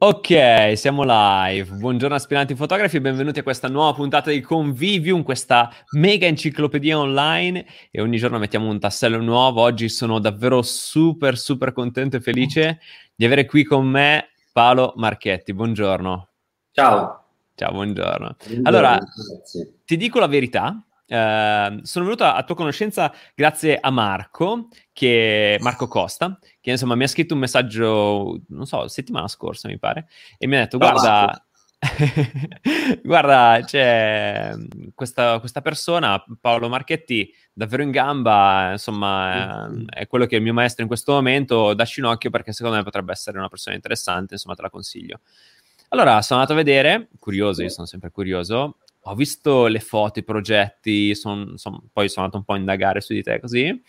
Ok, siamo live. Buongiorno aspiranti fotografi e benvenuti a questa nuova puntata di Convivium, questa mega enciclopedia online e ogni giorno mettiamo un tassello nuovo. Oggi sono davvero super super contento e felice di avere qui con me Paolo Marchetti. Buongiorno. Ciao. Ciao, buongiorno. buongiorno allora, grazie. ti dico la verità, Uh, sono venuto a, a, tua conoscenza grazie a Marco, che, Marco Costa, che insomma mi ha scritto un messaggio, non so, settimana scorsa mi pare, e mi ha detto, guarda, guarda, c'è questa, questa, persona, Paolo Marchetti, davvero in gamba, insomma, è, è quello che è il mio maestro in questo momento, dacci un occhio perché secondo me potrebbe essere una persona interessante, insomma, te la consiglio. Allora, sono andato a vedere, curioso, io sono sempre curioso, ho visto le foto, i progetti, son, son, poi sono andato un po' a indagare su di te così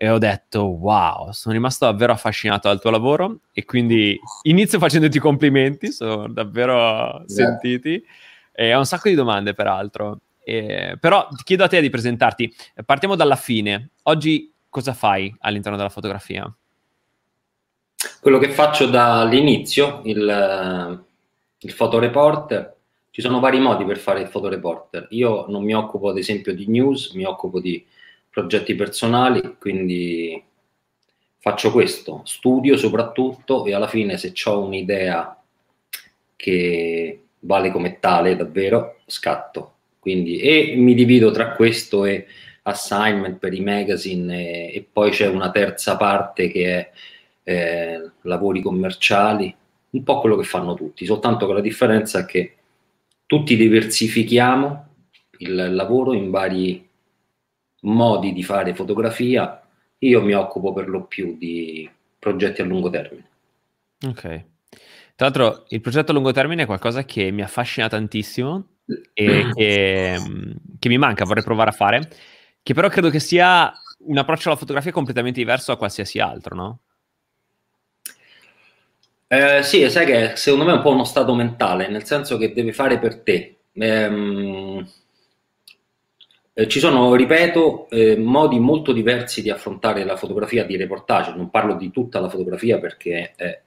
e ho detto wow, sono rimasto davvero affascinato dal tuo lavoro e quindi inizio facendoti complimenti, sono davvero sentiti e ho un sacco di domande peraltro. E, però ti chiedo a te di presentarti. Partiamo dalla fine. Oggi cosa fai all'interno della fotografia? Quello che faccio dall'inizio, il, il fotoreporter, ci sono vari modi per fare il fotoreporter. Io non mi occupo ad esempio di news, mi occupo di progetti personali, quindi faccio questo, studio soprattutto e alla fine se ho un'idea che vale come tale davvero, scatto. Quindi e mi divido tra questo e assignment per i magazine e, e poi c'è una terza parte che è eh, lavori commerciali, un po' quello che fanno tutti, soltanto che la differenza è che tutti diversifichiamo il lavoro in vari modi di fare fotografia. Io mi occupo per lo più di progetti a lungo termine. Ok. Tra l'altro, il progetto a lungo termine è qualcosa che mi affascina tantissimo e che, che mi manca, vorrei provare a fare, che però credo che sia un approccio alla fotografia completamente diverso a qualsiasi altro, no? Eh, sì, sai che secondo me è un po' uno stato mentale, nel senso che deve fare per te. Ehm, eh, ci sono, ripeto, eh, modi molto diversi di affrontare la fotografia di reportage. Non parlo di tutta la fotografia perché è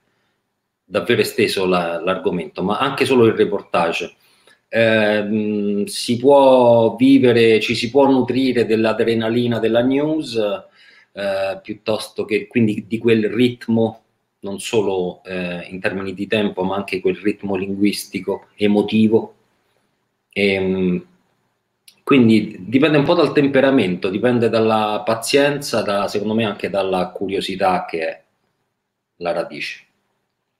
davvero esteso la, l'argomento, ma anche solo il reportage. Eh, si può vivere, ci si può nutrire dell'adrenalina della news eh, piuttosto che quindi di quel ritmo non solo eh, in termini di tempo, ma anche quel ritmo linguistico, emotivo. E, ehm, quindi dipende un po' dal temperamento, dipende dalla pazienza, da, secondo me anche dalla curiosità che è la radice.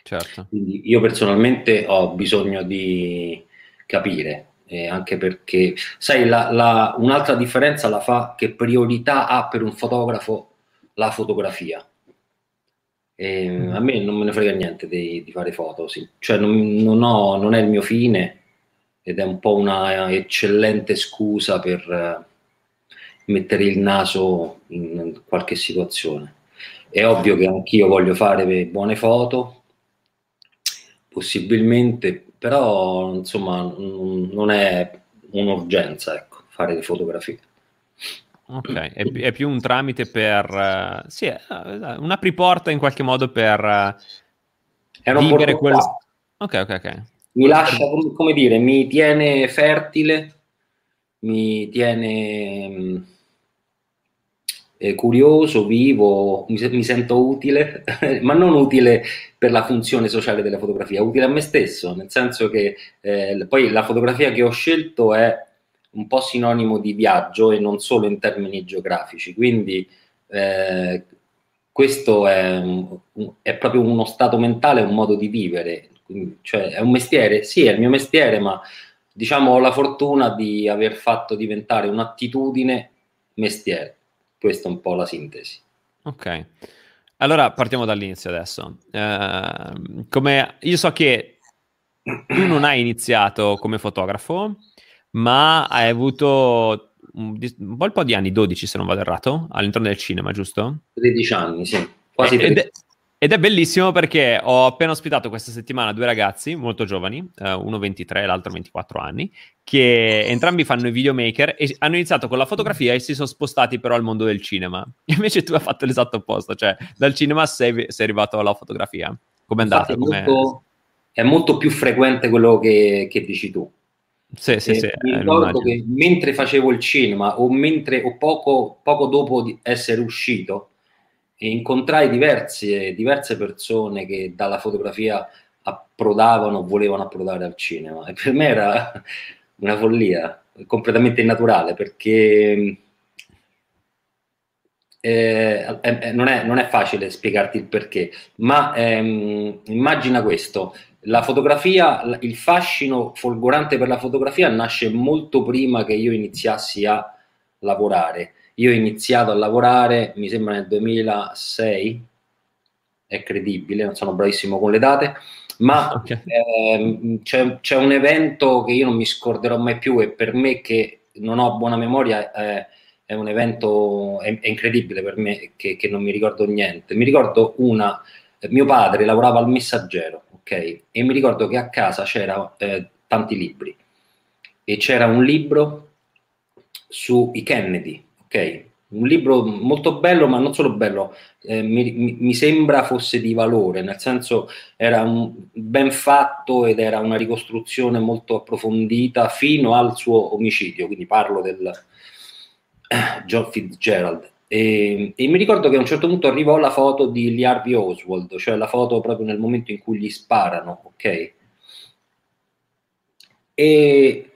Certo. Quindi io personalmente ho bisogno di capire, eh, anche perché, sai, la, la, un'altra differenza la fa che priorità ha per un fotografo la fotografia e mm. a me non me ne frega niente di, di fare foto, sì. cioè non, non, ho, non, è il mio fine ed è un po' una eccellente scusa per uh, mettere il naso in qualche situazione. È ovvio che anch'io voglio fare buone foto, possibilmente, però insomma non è un'urgenza ecco, fare le fotografie. Ok, è, è, più un tramite per... Uh, sì, è un'apriporta in qualche modo per uh, vivere quel... Ok, ok, ok. Mi lascia, come, come dire, mi tiene fertile, mi tiene mh, mm, eh, curioso, vivo, mi, mi sento utile, ma non utile per la funzione sociale della fotografia, utile a me stesso, nel senso che eh, poi la fotografia che ho scelto è un po' sinonimo di viaggio e non solo in termini geografici. Quindi eh, questo è, è, proprio uno stato mentale, un modo di vivere. Cioè, è un mestiere? Sì, è il mio mestiere, ma diciamo ho la fortuna di aver fatto diventare un'attitudine mestiere. Questa è un po' la sintesi. Ok. Allora partiamo dall'inizio adesso. Uh, come io so che tu non hai iniziato come fotografo, ma hai avuto un, un bel po' di anni, 12 se non vado errato, all'interno del cinema, giusto? 13 anni, sì, quasi 13. Ed è, ed è bellissimo perché ho appena ospitato questa settimana due ragazzi molto giovani, eh, uno 23 e l'altro 24 anni, che entrambi fanno i videomaker e hanno iniziato con la fotografia e si sono spostati però al mondo del cinema. Invece tu hai fatto l'esatto opposto, cioè dal cinema sei, sei arrivato alla fotografia. Com'è andata? Molto, è molto più frequente quello che, che dici tu. Sì, sì, sì, mi ricordo che mentre facevo il cinema o, mentre, o poco, poco dopo di essere uscito, incontrai diverse, diverse persone che dalla fotografia approdavano, volevano approdare al cinema. E per me era una follia, completamente innaturale, perché eh, eh, non, è, non, è, facile spiegarti il perché, ma ehm, immagina questo, la fotografia, il fascino folgorante per la fotografia nasce molto prima che io iniziassi a lavorare. Io ho iniziato a lavorare, mi sembra nel 2006, è credibile, non sono bravissimo con le date, ma okay. ehm, c'è, c'è, un evento che io non mi scorderò mai più e per me che non ho buona memoria è, è un evento è, è incredibile per me che, che, non mi ricordo niente. Mi ricordo una, mio padre lavorava al messaggero ok? E mi ricordo che a casa c'era eh, tanti libri e c'era un libro sui Kennedy, ok? Un libro molto bello, ma non solo bello, eh, mi, mi, sembra fosse di valore, nel senso era un, ben fatto ed era una ricostruzione molto approfondita fino al suo omicidio, quindi parlo del eh, John Fitzgerald. E, e, mi ricordo che a un certo punto arrivò la foto di Lee Harvey Oswald, cioè la foto proprio nel momento in cui gli sparano, ok? E,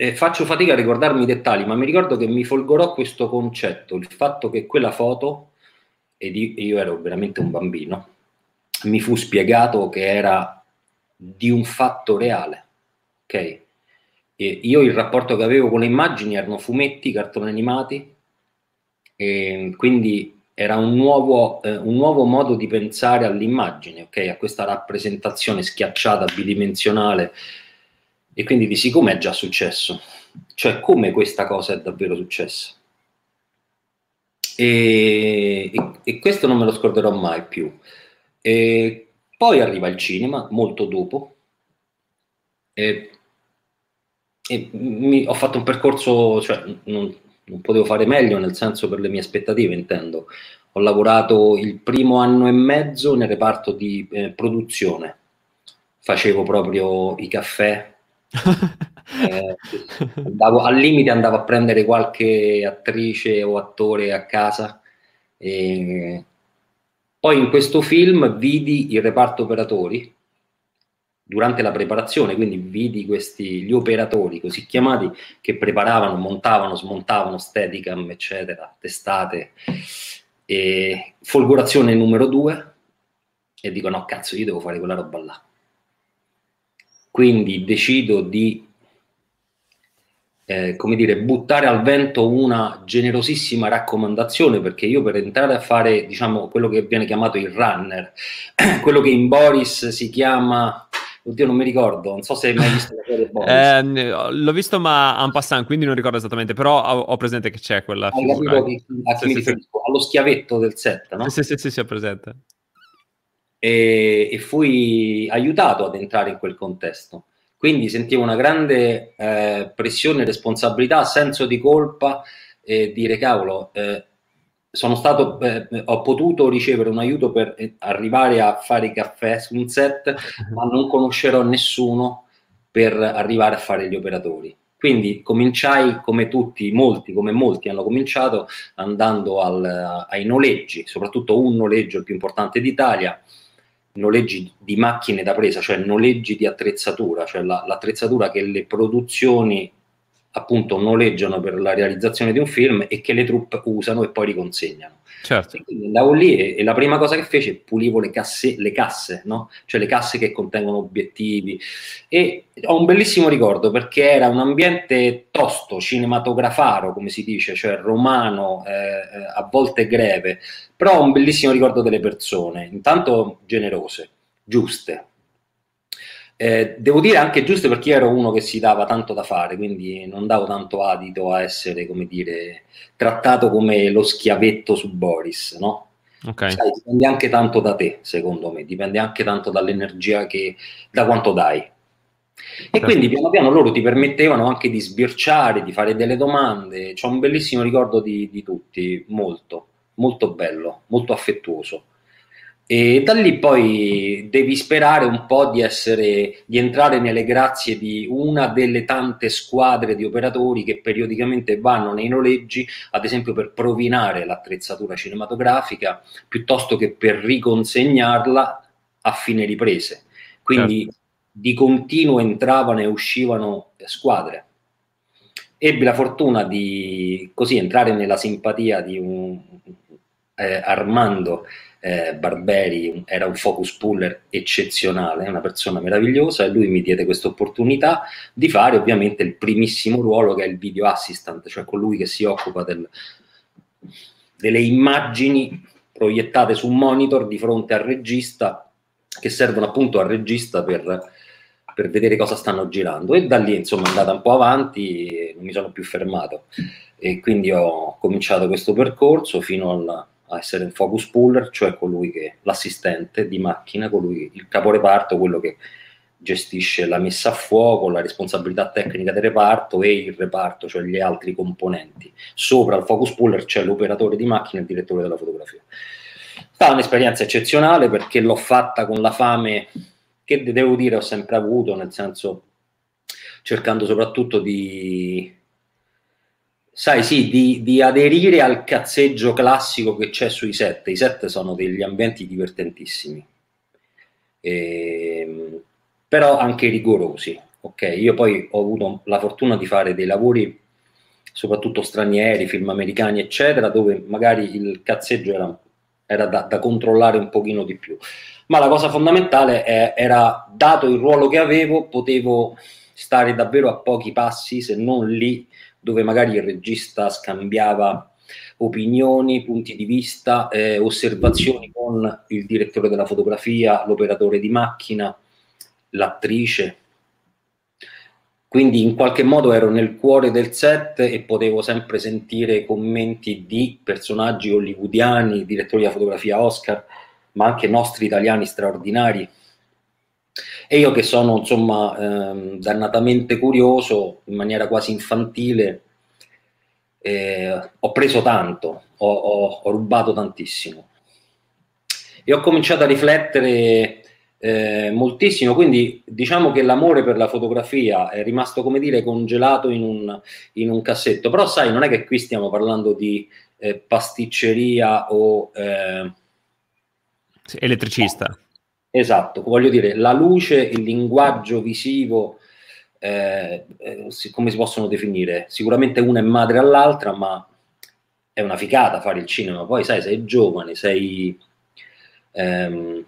e faccio fatica a ricordarmi i dettagli, ma mi ricordo che mi folgorò questo concetto, il fatto che quella foto, ed io ero veramente un bambino, mi fu spiegato che era di un fatto reale, ok? E io il rapporto che avevo con le immagini erano fumetti, cartoni animati, e quindi era un nuovo, eh, un nuovo, modo di pensare all'immagine, okay? a questa rappresentazione schiacciata, bidimensionale. E quindi di come è già successo, cioè come questa cosa è davvero successa. E, e, e questo non me lo scorderò mai più. E poi arriva il cinema, molto dopo, e mi, ho fatto un percorso, cioè, non, non potevo fare meglio, nel senso per le mie aspettative intendo. Ho lavorato il primo anno e mezzo nel reparto di eh, produzione, facevo proprio i caffè, eh, andavo, al limite andavo a prendere qualche attrice o attore a casa. E... Poi in questo film vidi il reparto operatori, durante la preparazione, quindi vidi questi gli operatori così chiamati che preparavano, montavano, smontavano Steadicam, eccetera, testate, e folgorazione numero due, e dico no cazzo io devo fare quella roba là. Quindi decido di, eh, come dire, buttare al vento una generosissima raccomandazione, perché io per entrare a fare, diciamo, quello che viene chiamato il runner, quello che in Boris si chiama Oddio, non mi ricordo, non so se hai mai visto la serie Boris. Eh, l'ho visto ma en passant, quindi non ricordo esattamente, però ho, ho presente che c'è quella Hai figura. capito che, a sì, mi riferisco? Allo schiavetto del set, no? Sì, sì, sì, sì, ho presente. E, e, fui aiutato ad entrare in quel contesto. Quindi sentivo una grande eh, pressione, responsabilità, senso di colpa e dire cavolo, eh, sono stato, eh, ho potuto ricevere un aiuto per eh, arrivare a fare i caffè su un set, ma non conoscerò nessuno per arrivare a fare gli operatori. Quindi cominciai come tutti, molti, come molti hanno cominciato andando al, ai noleggi, soprattutto un noleggio il più importante d'Italia, noleggi di macchine da presa, cioè noleggi di attrezzatura, cioè la, l'attrezzatura che le produzioni appunto noleggiano per la realizzazione di un film e che le truppe usano e poi riconsegnano. Certo. Quindi andavo lì e, e, la prima cosa che fece pulivo le, casse, le casse, no? cioè le casse che contengono obiettivi e ho un bellissimo ricordo perché era un ambiente tosto, cinematografaro come si dice, cioè romano, eh, eh a volte greve, però ho un bellissimo ricordo delle persone, intanto generose, giuste, eh, devo dire anche giusto perché io ero uno che si dava tanto da fare, quindi non davo tanto adito a essere, come dire, trattato come lo schiavetto su Boris, no? Okay. Sai, dipende anche tanto da te, secondo me, dipende anche tanto dall'energia che, da quanto dai. E certo. quindi piano piano loro ti permettevano anche di sbirciare, di fare delle domande. C'ho un bellissimo ricordo di, di tutti, molto, molto bello, molto affettuoso. E da lì poi devi sperare un po' di essere, di entrare nelle grazie di una delle tante squadre di operatori che periodicamente vanno nei noleggi, ad esempio per provinare l'attrezzatura cinematografica, piuttosto che per riconsegnarla a fine riprese. Quindi certo. di continuo entravano e uscivano squadre. Ebbi la fortuna di così entrare nella simpatia di un eh, Armando eh, Barberi era un focus puller eccezionale, una persona meravigliosa e lui mi diede questa opportunità di fare ovviamente il primissimo ruolo che è il video assistant, cioè colui che si occupa del, delle immagini proiettate su un monitor di fronte al regista che servono appunto al regista per, per vedere cosa stanno girando. E da lì insomma è andata un po' avanti e non mi sono più fermato. E quindi ho cominciato questo percorso fino al a essere un focus puller, cioè colui che l'assistente di macchina, colui il caporeparto, quello che gestisce la messa a fuoco, la responsabilità tecnica del reparto e il reparto, cioè gli altri componenti. Sopra il focus puller c'è l'operatore di macchina e il direttore della fotografia. È un'esperienza eccezionale perché l'ho fatta con la fame che devo dire ho sempre avuto, nel senso cercando soprattutto di sai sì, di, di, aderire al cazzeggio classico che c'è sui set. I set sono degli ambienti divertentissimi, e, ehm, però anche rigorosi. Ok, io poi ho avuto la fortuna di fare dei lavori, soprattutto stranieri, film americani, eccetera, dove magari il cazzeggio era, era da, da, controllare un pochino di più. Ma la cosa fondamentale è, era, dato il ruolo che avevo, potevo stare davvero a pochi passi, se non lì, dove magari il regista scambiava opinioni, punti di vista, eh, osservazioni con il direttore della fotografia, l'operatore di macchina, l'attrice. Quindi in qualche modo ero nel cuore del set e potevo sempre sentire commenti di personaggi hollywoodiani, direttori di fotografia Oscar, ma anche nostri italiani straordinari e io che sono insomma ehm, dannatamente curioso, in maniera quasi infantile, eh, ho preso tanto, ho, ho, ho, rubato tantissimo. E ho cominciato a riflettere eh, moltissimo, quindi diciamo che l'amore per la fotografia è rimasto, come dire, congelato in un, in un cassetto. Però sai, non è che qui stiamo parlando di eh, pasticceria o... Eh, elettricista. Esatto, voglio dire, la luce, il linguaggio visivo, eh, eh, come si possono definire? Sicuramente una è madre all'altra, ma è una ficata fare il cinema. Poi, sai, sei giovane, sei ehm,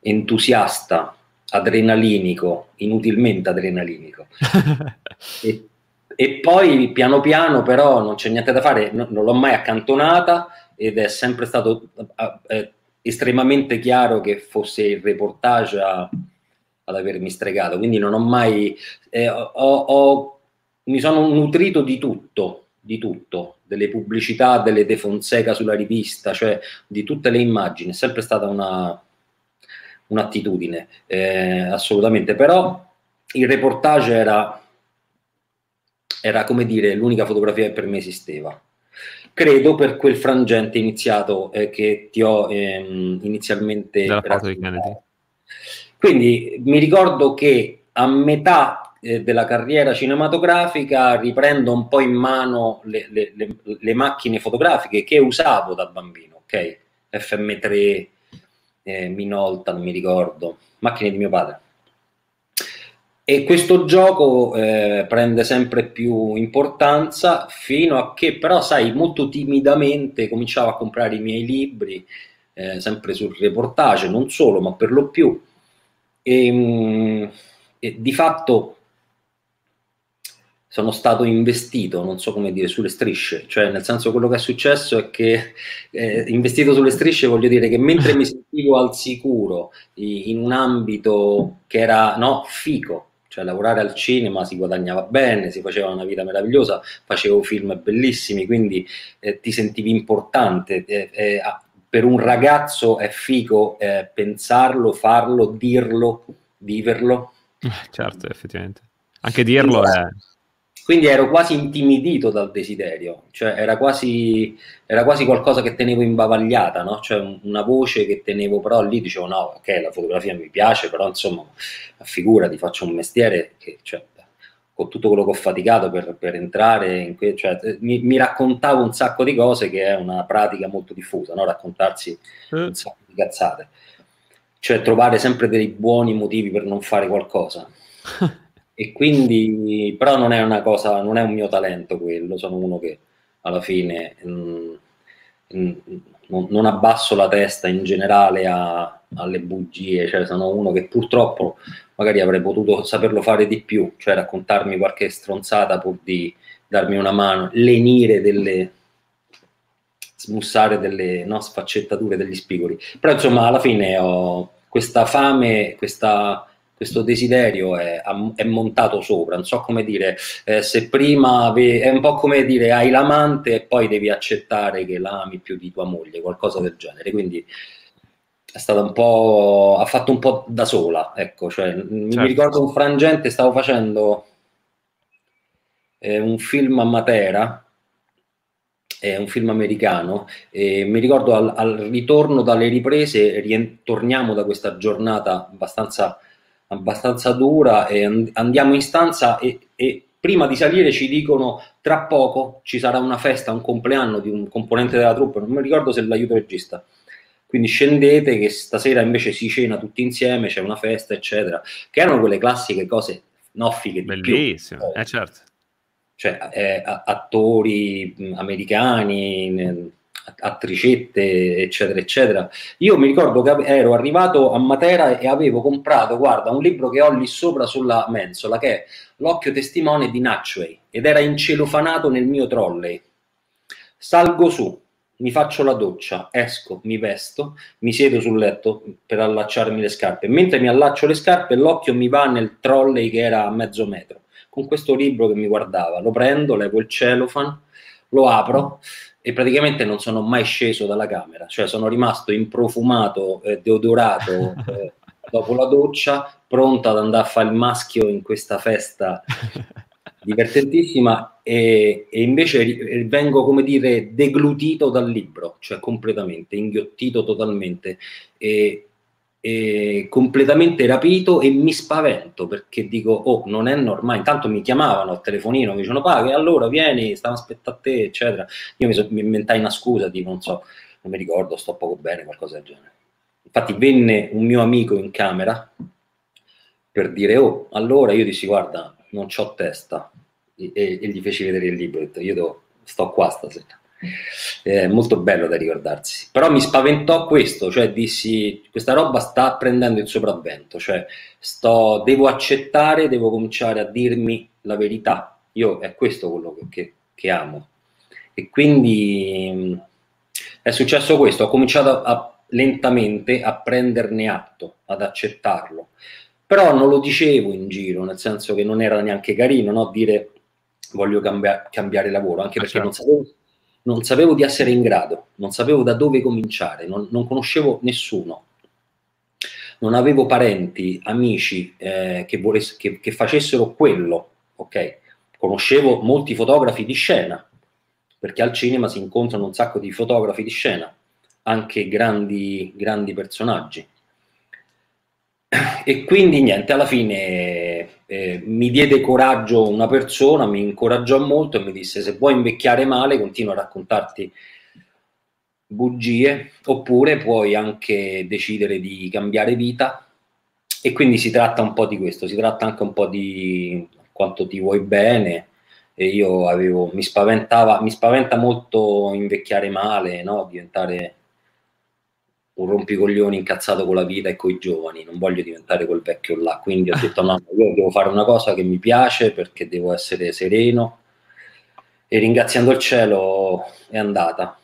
entusiasta, adrenalinico, inutilmente adrenalinico. e, e, poi, piano piano, però, non c'è niente da fare, no, non l'ho mai accantonata ed è sempre stato... Eh, estremamente chiaro che fosse il reportage a, ad avermi stregato, quindi non ho mai... Eh, ho, ho, mi sono nutrito di tutto, di tutto, delle pubblicità, delle De Fonseca sulla rivista, cioè di tutte le immagini, è sempre stata una, un'attitudine, eh, assolutamente, però il reportage era, era, come dire, l'unica fotografia che per me esisteva credo per quel frangente iniziato eh, che ti ho ehm, inizialmente quindi mi ricordo che a metà eh, della carriera cinematografica riprendo un po' in mano le, le, le, le macchine fotografiche che usavo da bambino ok? FM3 eh, Minolta non mi ricordo. Macchine di mio padre e questo gioco eh, prende sempre più importanza fino a che però, sai, molto timidamente cominciavo a comprare i miei libri, eh, sempre sul reportage, non solo, ma per lo più. E, mm, e di fatto sono stato investito, non so come dire, sulle strisce, cioè nel senso quello che è successo è che eh, investito sulle strisce voglio dire che mentre mi sentivo al sicuro in un ambito che era no, fico, cioè lavorare al cinema si guadagnava bene, si faceva una vita meravigliosa, facevo film bellissimi, quindi eh, ti sentivi importante. Eh, eh, per un ragazzo è figo eh, pensarlo, farlo, dirlo, viverlo. Certo, effettivamente. Anche dirlo è... quindi ero quasi intimidito dal desiderio, cioè era quasi, era quasi qualcosa che tenevo imbavagliata, no? cioè una voce che tenevo, però lì dicevo no, ok, la fotografia mi piace, però insomma, figurati, faccio un mestiere che, cioè, con tutto quello che ho faticato per, per entrare in que- cioè, mi, mi, raccontavo un sacco di cose che è una pratica molto diffusa, no? raccontarsi mm. un sacco di cazzate, cioè trovare sempre dei buoni motivi per non fare qualcosa. e quindi però non è una cosa, non è un mio talento quello, sono uno che alla fine mh, mm, mh, mm, non, abbasso la testa in generale a, alle bugie, cioè sono uno che purtroppo magari avrei potuto saperlo fare di più, cioè raccontarmi qualche stronzata pur di darmi una mano, lenire delle smussare delle no, sfaccettature degli spigoli. Però insomma alla fine ho questa fame, questa questo desiderio è, è, montato sopra, non so come dire, eh, se prima ave- è un po' come dire hai l'amante e poi devi accettare che l'ami più di tua moglie, qualcosa del genere, quindi è stata un po', ha fatto un po' da sola, ecco, cioè, certo. mi ricordo un frangente, stavo facendo eh, un film a Matera, è un film americano, e mi ricordo al, al ritorno dalle riprese, ritorniamo da questa giornata abbastanza abbastanza dura e andiamo in stanza e, e, prima di salire ci dicono tra poco ci sarà una festa, un compleanno di un componente della troupe, non mi ricordo se è l'aiuto regista. Quindi scendete che stasera invece si cena tutti insieme, c'è una festa, eccetera. Che erano quelle classiche cose noffiche. Bellissimo, eh certo. Cioè, eh, attori americani, attricette, eccetera, eccetera. Io mi ricordo che ero arrivato a Matera e avevo comprato, guarda, un libro che ho lì sopra sulla mensola, che è L'occhio testimone di Natchway, ed era incelofanato nel mio trolley. Salgo su, mi faccio la doccia, esco, mi vesto, mi siedo sul letto per allacciarmi le scarpe. Mentre mi allaccio le scarpe, l'occhio mi va nel trolley che era a mezzo metro, con questo libro che mi guardava. Lo prendo, levo il celofan, lo apro e praticamente non sono mai sceso dalla camera, cioè sono rimasto improfumato, eh, deodorato eh, dopo la doccia, pronto ad andare a fare il maschio in questa festa divertentissima e, e invece vengo, come dire, deglutito dal libro, cioè completamente, inghiottito totalmente. E, eh, completamente rapito e mi spavento perché dico, oh, non è normale. Intanto mi chiamavano al telefonino, mi dicevano, Paga, allora vieni, stiamo aspettando a te, eccetera. Io mi, so, mi inventai una scusa di non so, non mi ricordo, sto poco bene, qualcosa del genere. Infatti venne un mio amico in camera per dire, oh, allora io dissi, guarda, non ho testa. E, e, e, gli feci vedere il libro, ho detto, io do, sto qua stasera è molto bello da ricordarsi. Però mi spaventò questo, cioè dissi questa roba sta prendendo il sopravvento, cioè sto, devo accettare, devo cominciare a dirmi la verità. Io è questo quello che, che, amo. E quindi è successo questo, ho cominciato a, a, lentamente a prenderne atto, ad accettarlo. Però non lo dicevo in giro, nel senso che non era neanche carino no? dire voglio cambia- cambiare lavoro, anche ah, perché certo. non sapevo non sapevo di essere in grado, non sapevo da dove cominciare, non, non conoscevo nessuno, non avevo parenti, amici eh, che, voless- che, che, facessero quello, ok? Conoscevo molti fotografi di scena, perché al cinema si incontrano un sacco di fotografi di scena, anche grandi, grandi personaggi. E quindi niente, alla fine eh, mi diede coraggio una persona, mi incoraggiò molto e mi disse se vuoi invecchiare male continua a raccontarti bugie oppure puoi anche decidere di cambiare vita e quindi si tratta un po' di questo, si tratta anche un po' di quanto ti vuoi bene e io avevo, mi spaventava, mi spaventa molto invecchiare male, no? diventare un rompicoglioni incazzato con la vita e con i giovani, non voglio diventare quel vecchio là, quindi ho detto no, io devo fare una cosa che mi piace perché devo essere sereno e ringraziando il cielo è andata.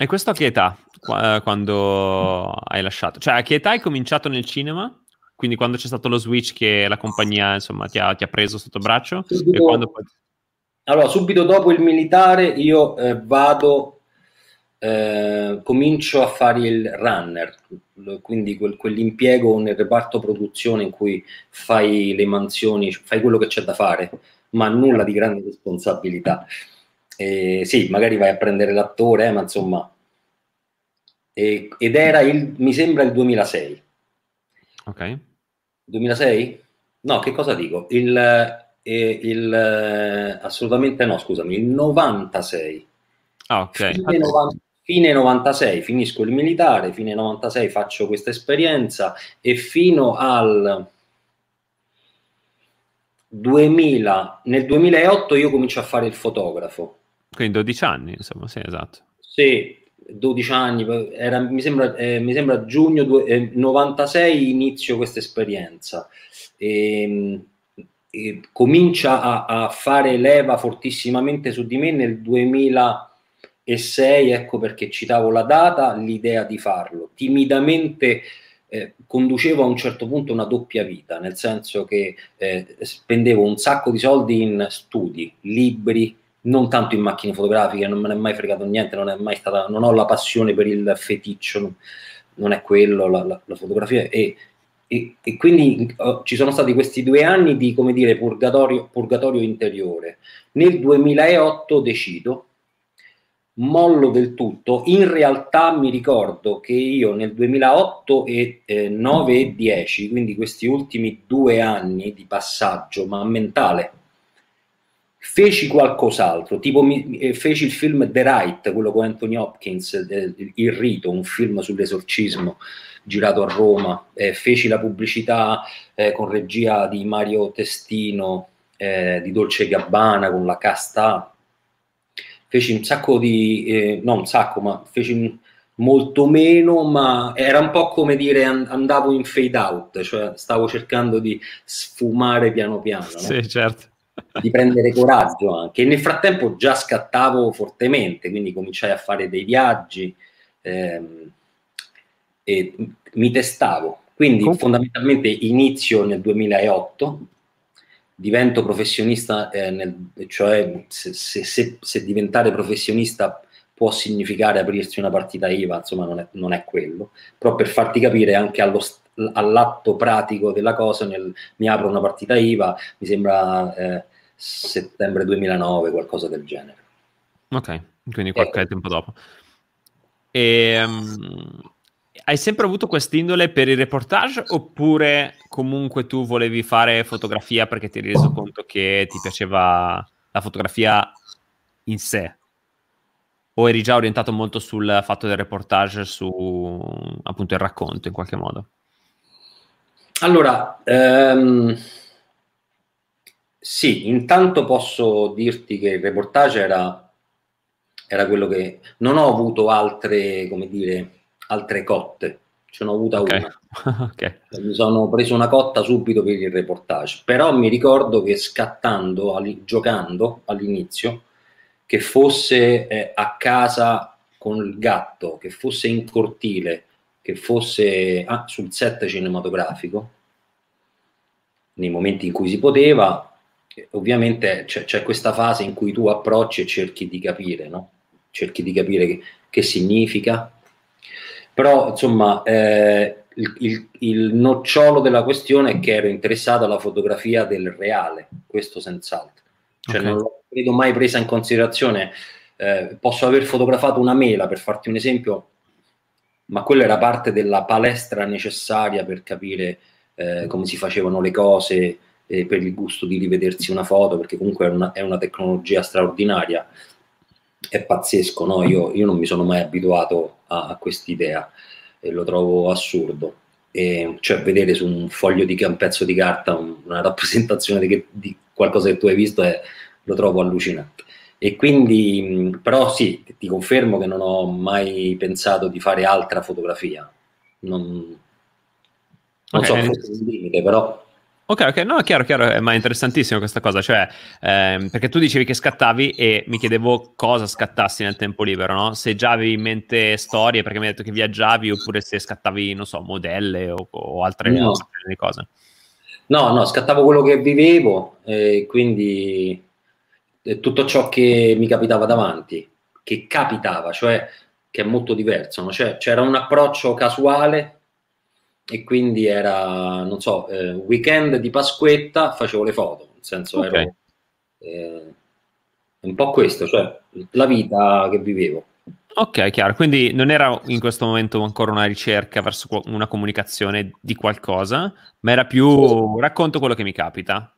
E questo a che età eh, quando hai lasciato? Cioè a che età hai cominciato nel cinema? Quindi quando c'è stato lo switch che la compagnia insomma ti ha, ti ha preso sotto braccio? Subito, poi... Allora, subito dopo il militare io eh, vado eh, comincio a fare il runner, quindi quel, quell'impiego nel reparto produzione in cui fai le mansioni, fai quello che c'è da fare, ma nulla di grande responsabilità. E sì, magari vai a prendere l'attore, eh, ma insomma... E, ed era il, mi sembra il 2006. Ok. 2006? No, che cosa dico? Il, eh, il eh, assolutamente no, scusami, il 96. Ah, ok. Fine, 90, fine 96 finisco il militare, fine 96 faccio questa esperienza e fino al 2000, nel 2008 io comincio a fare il fotografo. Quindi 12 anni, insomma, sì, esatto. Sì, 12 anni, era, mi, sembra, eh, mi sembra giugno due, eh, 96 inizio questa esperienza. E, ehm, e comincia a, a, fare leva fortissimamente su di me nel 2006, ecco perché citavo la data, l'idea di farlo. Timidamente eh, conducevo a un certo punto una doppia vita, nel senso che eh, spendevo un sacco di soldi in studi, libri, non tanto in macchine fotografiche, non me ne è mai fregato niente, non, è mai stata, non ho la passione per il feticcio, non, è quello la, la, la fotografia e, e, e quindi uh, ci sono stati questi due anni di, come dire, purgatorio, purgatorio interiore. Nel 2008 decido mollo del tutto. In realtà mi ricordo che io nel 2008 e eh, 9 e 10, quindi questi ultimi due anni di passaggio, ma mentale, feci qualcos'altro, tipo mi, eh, feci il film The Right, quello con Anthony Hopkins, eh, Il Rito, un film sull'esorcismo girato a Roma, eh, feci la pubblicità eh, con regia di Mario Testino eh, di Dolce Gabbana con la casta feci un sacco di, eh, no un sacco, ma feci molto meno, ma era un po' come dire andavo in fade out, cioè stavo cercando di sfumare piano piano. No? Sì, certo. di prendere coraggio anche. E nel frattempo già scattavo fortemente, quindi cominciai a fare dei viaggi ehm, e mi testavo. Quindi fondamentalmente inizio nel 2008 divento professionista, eh, nel, cioè se, se, se, se, diventare professionista può significare aprirsi una partita IVA, insomma non è, non è quello, però per farti capire anche allo, all'atto pratico della cosa, nel, mi apro una partita IVA, mi sembra eh, settembre 2009, qualcosa del genere. Ok, quindi qualche ecco. tempo dopo. E, um, hai sempre avuto quest'indole per il reportage oppure comunque tu volevi fare fotografia perché ti eri reso conto che ti piaceva la fotografia in sé? O eri già orientato molto sul fatto del reportage, su appunto il racconto in qualche modo? Allora, ehm, sì, intanto posso dirti che il reportage era, era quello che non ho avuto altre, come dire, altre cotte, ce n'ho avuta okay. una. okay. Mi sono preso una cotta subito per il reportage, però mi ricordo che scattando, all- giocando all'inizio, che fosse eh, a casa con il gatto, che fosse in cortile, che fosse ah, sul set cinematografico, nei momenti in cui si poteva, ovviamente c'è, c'è, questa fase in cui tu approcci e cerchi di capire, no? cerchi di capire che, che significa, però, insomma, eh, il, il, il, nocciolo della questione è che ero interessato alla fotografia del reale, questo senz'altro. Cioè, okay. non l'ho credo mai presa in considerazione. Eh, posso aver fotografato una mela, per farti un esempio, ma quella era parte della palestra necessaria per capire eh, come si facevano le cose, per il gusto di rivedersi una foto, perché comunque è una, è una tecnologia straordinaria è pazzesco, no? io, io, non mi sono mai abituato a, a quest'idea e lo trovo assurdo. E, cioè vedere su un foglio di un pezzo di carta una rappresentazione di, di qualcosa che tu hai visto è, lo trovo allucinante. E quindi, però sì, ti confermo che non ho mai pensato di fare altra fotografia. Non, non okay. so, forse un limite, però Ok, ok, no, chiaro, chiaro, eh, ma è interessantissimo questa cosa, cioè, ehm, perché tu dicevi che scattavi e mi chiedevo cosa scattassi nel tempo libero, no? Se già avevi in mente storie, perché mi hai detto che viaggiavi, oppure se scattavi, non so, modelle o, o altre, no. altre cose. No, no, scattavo quello che vivevo, e quindi tutto ciò che mi capitava davanti, che capitava, cioè che è molto diverso, no? cioè, c'era un approccio casuale e quindi era, non so, eh, weekend di Pasquetta, facevo le foto, nel senso okay. ero, Eh, un po' questo, cioè la vita che vivevo. Ok, chiaro. Quindi non era in questo momento ancora una ricerca verso una comunicazione di qualcosa, ma era più racconto quello che mi capita.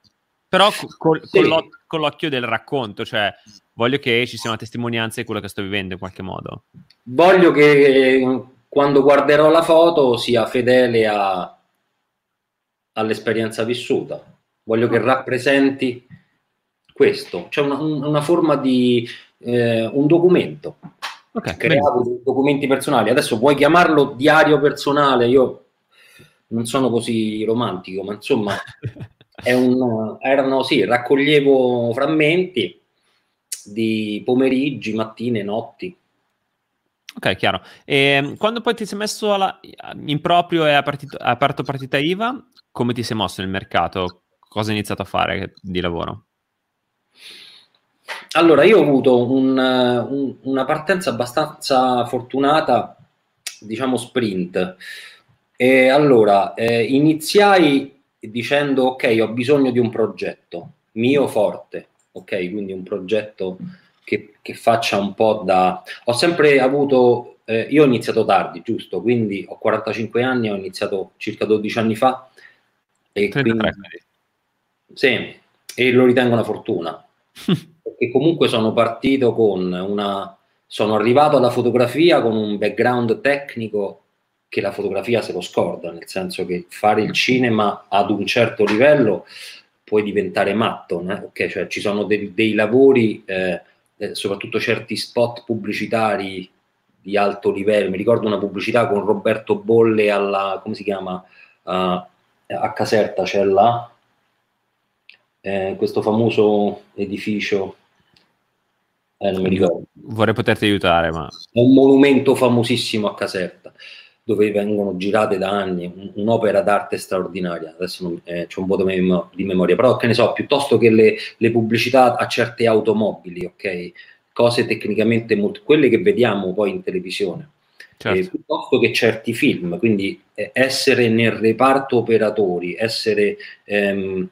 Però col, sì. con, l'oc- con, l'occhio del racconto, cioè voglio che ci sia una testimonianza di quello che sto vivendo in qualche modo. Voglio che quando guarderò la foto sia fedele a, all'esperienza vissuta. Voglio che rappresenti questo, cioè una, una forma di eh, un documento. Okay, creavo dei documenti personali. Adesso puoi chiamarlo diario personale, io non sono così romantico, ma insomma un, erano sì, raccoglievo frammenti di pomeriggi, mattine, notti. Ok, chiaro. E ehm, quando poi ti sei messo alla, in proprio e hai aperto partita IVA, come ti sei mosso nel mercato? Cosa hai iniziato a fare di lavoro? Allora, io ho avuto un, un, una partenza abbastanza fortunata, diciamo sprint. E allora, eh, iniziai dicendo, ok, ho bisogno di un progetto mio forte, ok, quindi un progetto che, che faccia un po' da... Ho sempre avuto, eh, io ho iniziato tardi, giusto? Quindi ho 45 anni, ho iniziato circa 12 anni fa. E 33, quindi, sì, e lo ritengo una fortuna. perché comunque sono partito con una... Sono arrivato alla fotografia con un background tecnico che la fotografia se lo scorda, nel senso che fare il cinema ad un certo livello puoi diventare matto, né? okay? cioè, ci sono dei, dei lavori, eh, eh, soprattutto certi spot pubblicitari di alto livello. Mi ricordo una pubblicità con Roberto Bolle alla, come si chiama, uh, a Caserta, c'è là, eh, questo famoso edificio eh, non mi ricordo. Vorrei poterti aiutare, ma... È un monumento famosissimo a Caserta, dove vengono girate da anni, un, un'opera d'arte straordinaria. Adesso non, eh, c'è un po' di memoria, però che ne so, piuttosto che le, le pubblicità a certe automobili, ok? Cose tecnicamente molto... quelle che vediamo poi in televisione. Certo. Eh, piuttosto che certi film, quindi eh, essere nel reparto operatori, essere ehm,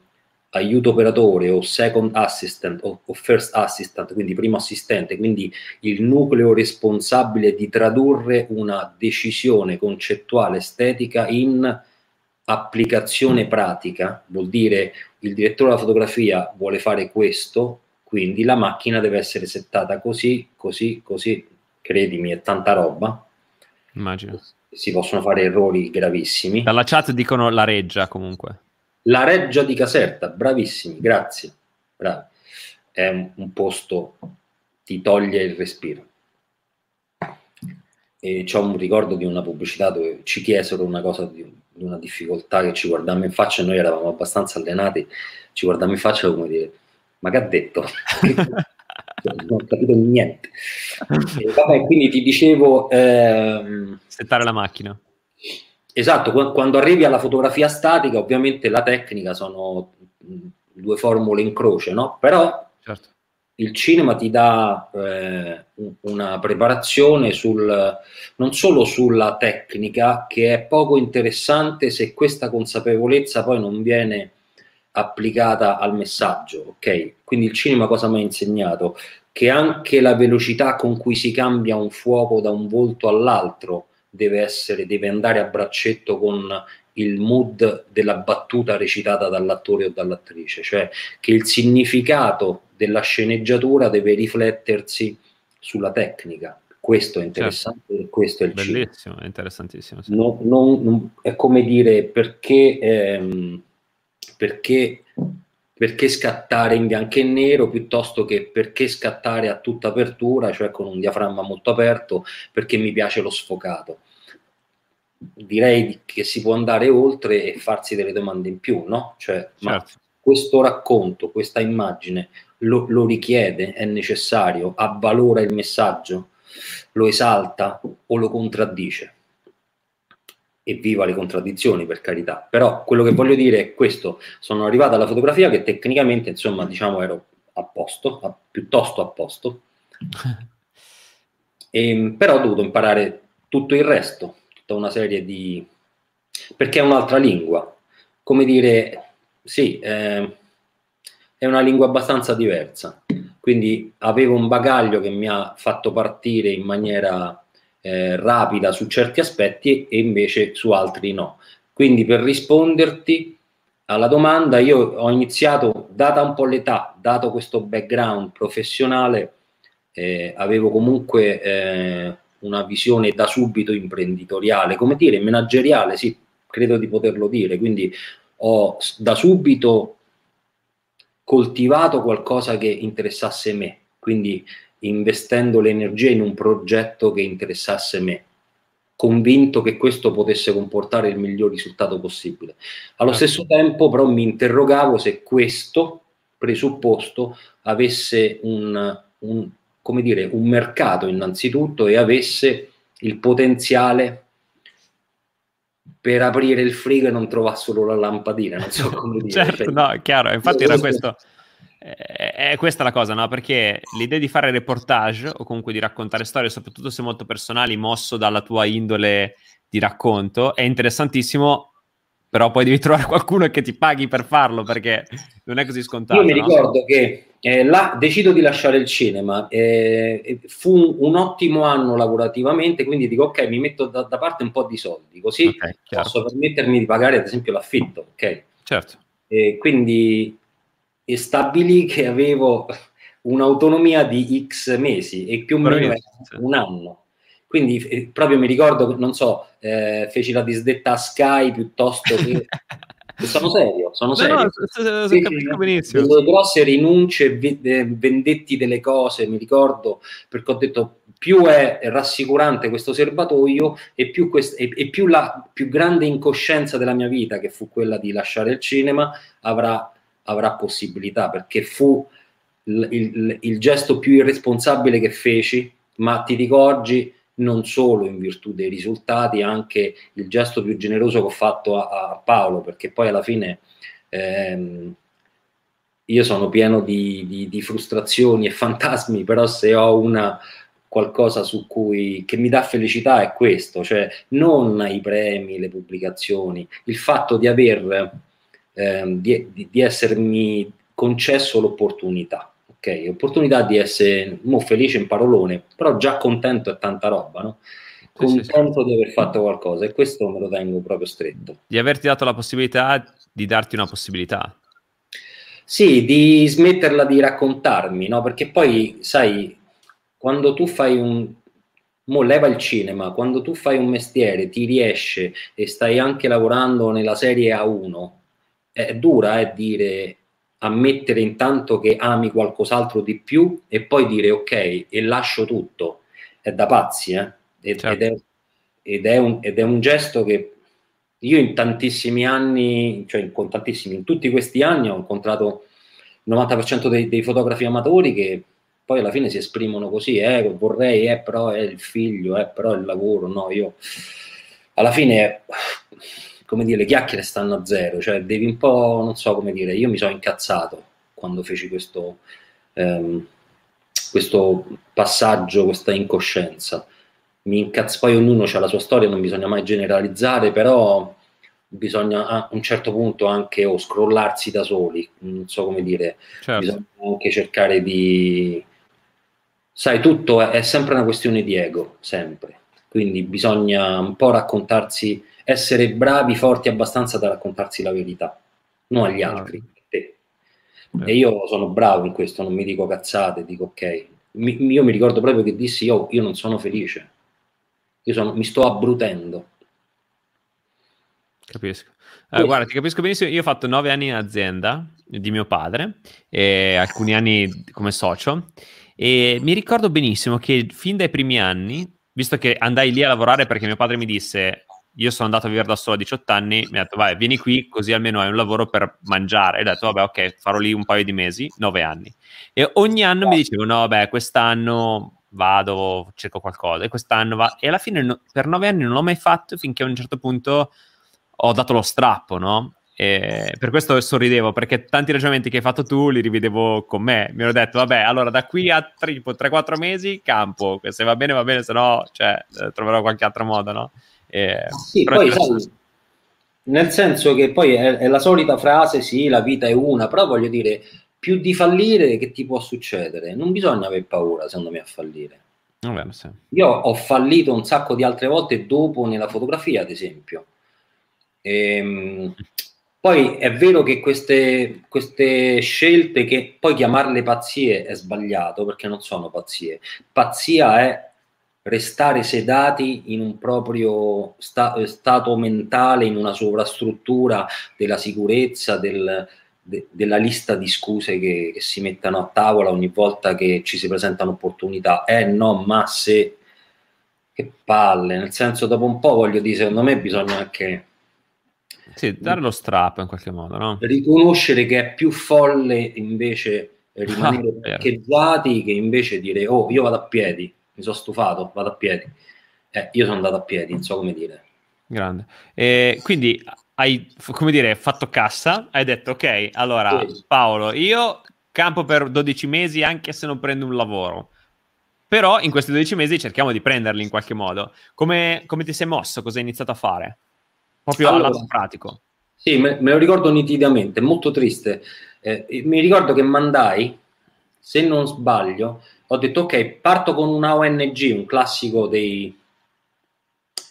aiuto operatore o second assistant o, o, first assistant, quindi primo assistente, quindi il nucleo responsabile di tradurre una decisione concettuale estetica in applicazione pratica, vuol dire il direttore della fotografia vuole fare questo, quindi la macchina deve essere settata così, così, così, credimi, è tanta roba. Immagino. Si possono fare errori gravissimi. Dalla chat dicono la reggia comunque. La Reggia di Caserta, bravissimi, grazie. Bravi. È un, un posto, ti toglie il respiro. E ho un ricordo di una pubblicità dove ci chiesero una cosa di, di una difficoltà che ci guardammo in faccia e noi eravamo abbastanza allenati, ci guardammo in faccia come dire, ma che ha detto? non ho capito niente. E, vabbè, quindi ti dicevo... Ehm, Settare la macchina. Esatto, quando arrivi alla fotografia statica, ovviamente la tecnica sono due formule in croce, no? Però certo. il cinema ti dà eh, una preparazione sul, non solo sulla tecnica, che è poco interessante se questa consapevolezza poi non viene applicata al messaggio, ok? Quindi il cinema cosa mi ha insegnato? Che anche la velocità con cui si cambia un fuoco da un volto all'altro deve, essere, deve andare a braccetto con il mood della battuta recitata dall'attore o dall'attrice, cioè che il significato della sceneggiatura deve riflettersi sulla tecnica. Questo è interessante certo. e questo è il Bellissimo, cinema. è interessantissimo. Sì. No, non, non, è come dire perché, ehm, perché perché scattare in bianco e nero piuttosto che perché scattare a tutta apertura, cioè con un diaframma molto aperto, perché mi piace lo sfocato. Direi che si può andare oltre e farsi delle domande in più, no? Cioè, certo. questo racconto, questa immagine lo, lo richiede, è necessario, avvalora il messaggio, lo esalta o lo contraddice? E viva le contraddizioni per carità, però quello che voglio dire è questo, sono arrivato alla fotografia che tecnicamente insomma diciamo ero a posto, a, piuttosto a posto, e, però ho dovuto imparare tutto il resto, tutta una serie di... perché è un'altra lingua, come dire, sì, eh, è una lingua abbastanza diversa. Quindi avevo un bagaglio che mi ha fatto partire in maniera eh, rapida su certi aspetti e invece su altri no. Quindi per risponderti alla domanda, io ho iniziato, data un po' l'età, dato questo background professionale, eh, avevo comunque eh, una visione da subito imprenditoriale, come dire, manageriale, sì, credo di poterlo dire. Quindi ho da subito coltivato qualcosa che interessasse me, quindi investendo l'energia in un progetto che interessasse me, convinto che questo potesse comportare il miglior risultato possibile. Allo certo. stesso tempo però mi interrogavo se questo presupposto avesse un, un, come dire, un mercato innanzitutto e avesse il potenziale per aprire il frigo e non trovare solo la lampadina, non so come dire. certo, cioè, no, è chiaro, infatti era questo, è, questa la cosa, no? Perché l'idea di fare reportage o comunque di raccontare storie, soprattutto se molto personali, mosso dalla tua indole di racconto, è interessantissimo, però poi devi trovare qualcuno che ti paghi per farlo, perché non è così scontato. Io mi ricordo che eh, là decido di lasciare il cinema, eh, fu un, un, ottimo anno lavorativamente, quindi dico ok, mi metto da, da parte un po' di soldi, così okay, posso permettermi di pagare ad esempio l'affitto, ok? Certo. Eh, quindi stabilì che avevo un'autonomia di X mesi e più o meno un anno. Quindi eh, proprio mi ricordo, non so, eh, feci la disdetta a Sky piuttosto che sono serio, sono serio. No, no, benissimo. Delle grosse rinunce, vendetti delle cose, mi ricordo, perché ho detto più è rassicurante questo serbatoio e più, quest- e, e più la più grande incoscienza della mia vita, che fu quella di lasciare il cinema, avrà, avrà possibilità, perché fu il, il, il gesto più irresponsabile che feci, ma ti dico oggi non solo in virtù dei risultati, anche il gesto più generoso che ho fatto a, a Paolo, perché poi alla fine ehm, io sono pieno di, di, di, frustrazioni e fantasmi, però se ho una qualcosa su cui che mi dà felicità è questo, cioè non i premi, le pubblicazioni, il fatto di aver ehm, di, di essermi concesso l'opportunità ok, opportunità di essere mo felice in parolone, però già contento è tanta roba, no? Contento sì, sì. di aver fatto qualcosa e questo me lo tengo proprio stretto. Di averti dato la possibilità di darti una possibilità. Sì, di smetterla di raccontarmi, no? Perché poi, sai, quando tu fai un, mo leva il cinema, quando tu fai un mestiere, ti riesce e stai anche lavorando nella serie A1, è dura eh, dire ammettere intanto che ami qualcos'altro di più e poi dire ok e lascio tutto è da pazzi eh? ed, certo. ed, è, ed, è un, ed, è, un, gesto che io in tantissimi anni cioè in, tantissimi, in tutti questi anni ho incontrato il 90% dei, dei, fotografi amatori che poi alla fine si esprimono così eh, vorrei eh, però è il figlio eh, però è il lavoro no io alla fine come dire, le chiacchiere stanno a zero, cioè devi un po', non so come dire, io mi sono incazzato quando feci questo, ehm, questo passaggio, questa incoscienza. Mi incazzo, poi ognuno ha la sua storia, non bisogna mai generalizzare, però bisogna a un certo punto anche o oh, scrollarsi da soli, non so come dire, certo. bisogna anche cercare di... Sai, tutto è, è sempre una questione di ego, sempre. Quindi bisogna un po' raccontarsi essere bravi, forti abbastanza da raccontarsi la verità, non agli altri. Te. E io sono bravo in questo, non mi dico cazzate, dico ok. Mi, io mi ricordo proprio che dissi io, io non sono felice, io sono, mi sto abbrutendo. Capisco. Uh, guarda, ti capisco benissimo. Io ho fatto nove anni in azienda di mio padre e alcuni anni come socio e mi ricordo benissimo che fin dai primi anni, visto che andai lì a lavorare perché mio padre mi disse io sono andato a vivere da solo a 18 anni, mi ha detto vai, vieni qui così almeno hai un lavoro per mangiare. E ho detto vabbè ok, farò lì un paio di mesi, 9 anni. E ogni anno mi dicevo no vabbè, quest'anno vado, cerco qualcosa e quest'anno va... E alla fine no, per 9 anni non l'ho mai fatto finché a un certo punto ho dato lo strappo, no? E per questo sorridevo, perché tanti ragionamenti che hai fatto tu li rivedevo con me. Mi ero detto, vabbè, allora da qui a 3-4 mesi campo, se va bene va bene, se no cioè, troverò qualche altro modo, no? Eh, sì, poi sai, nel senso che poi è, è, la solita frase, sì, la vita è una, però voglio dire, più di fallire che ti può succedere? Non bisogna avere paura, secondo me, a fallire. Vabbè, sì. Io ho fallito un sacco di altre volte dopo nella fotografia, ad esempio. Ehm, poi è vero che queste, queste, scelte, che poi chiamarle pazzie è sbagliato perché non sono pazzie. Pazzia è restare sedati in un proprio sta, stato mentale, in una sovrastruttura della sicurezza, del, de, della lista di scuse che, che, si mettono a tavola ogni volta che ci si presentano opportunità. Eh no, ma se... Che palle, nel senso dopo un po' voglio dire, secondo me bisogna anche sì, dare lo strappo in qualche modo, no? Riconoscere che è più folle invece rimanere ah, parcheggiati che invece dire oh io vado a piedi, mi sono stufato, vado a piedi. Eh, io sono andato a piedi, non so come dire. Grande. E quindi hai, come dire, fatto cassa, hai detto ok, allora. Paolo, io campo per 12 mesi anche se non prendo un lavoro. Però in questi 12 mesi cerchiamo di prenderli in qualche modo. Come, come ti sei mosso? Cosa hai iniziato a fare? Proprio allora, al pratico. Sì, me, me, lo ricordo nitidamente, molto triste. Eh, mi ricordo che mandai, se non sbaglio, ho detto ok, parto con una ONG, un classico dei,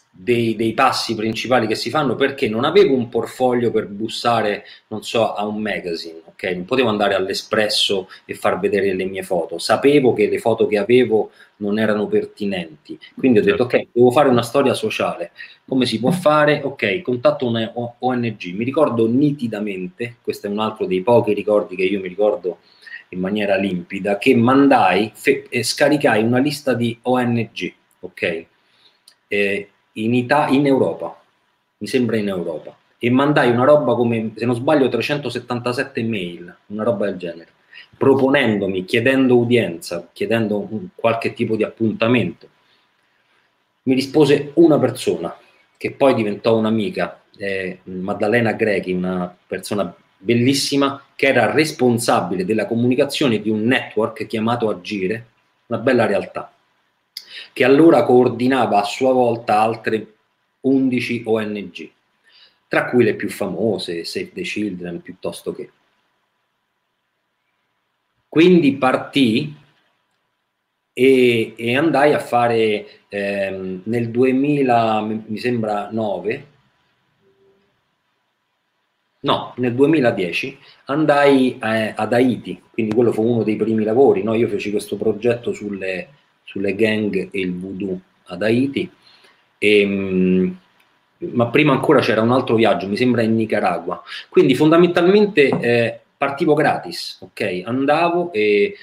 dei, dei, passi principali che si fanno perché non avevo un portfolio per bussare, non so, a un magazine, ok? Non potevo andare all'espresso e far vedere le mie foto. Sapevo che le foto che avevo non erano pertinenti. Quindi ho detto, ok, devo fare una storia sociale. Come si può fare? Ok, contatto una ONG. Mi ricordo nitidamente, questo è un altro dei pochi ricordi che io mi ricordo in maniera limpida, che mandai e scaricai una lista di ONG, ok? Eh, in, Ita- in Europa, mi sembra in Europa, e mandai una roba come, se non sbaglio, 377 mail, una roba del genere, proponendomi, chiedendo udienza, chiedendo qualche tipo di appuntamento. Mi rispose una persona, che poi diventò un'amica, eh, Maddalena Grechi, una persona bellissima, che era responsabile della comunicazione di un network chiamato Agire, una bella realtà che allora coordinava a sua volta altre 11 ONG, tra cui le più famose, Save the Children piuttosto che. Quindi partì e, e andai a fare ehm, nel 2000, mi sembra 9, no, nel 2010 andai eh, ad Haiti, quindi quello fu uno dei primi lavori, no? io feci questo progetto sulle sulle gang e il voodoo ad Haiti. E, ehm, ma prima ancora c'era un altro viaggio, mi sembra in Nicaragua. Quindi fondamentalmente eh, partivo gratis, ok? Andavo e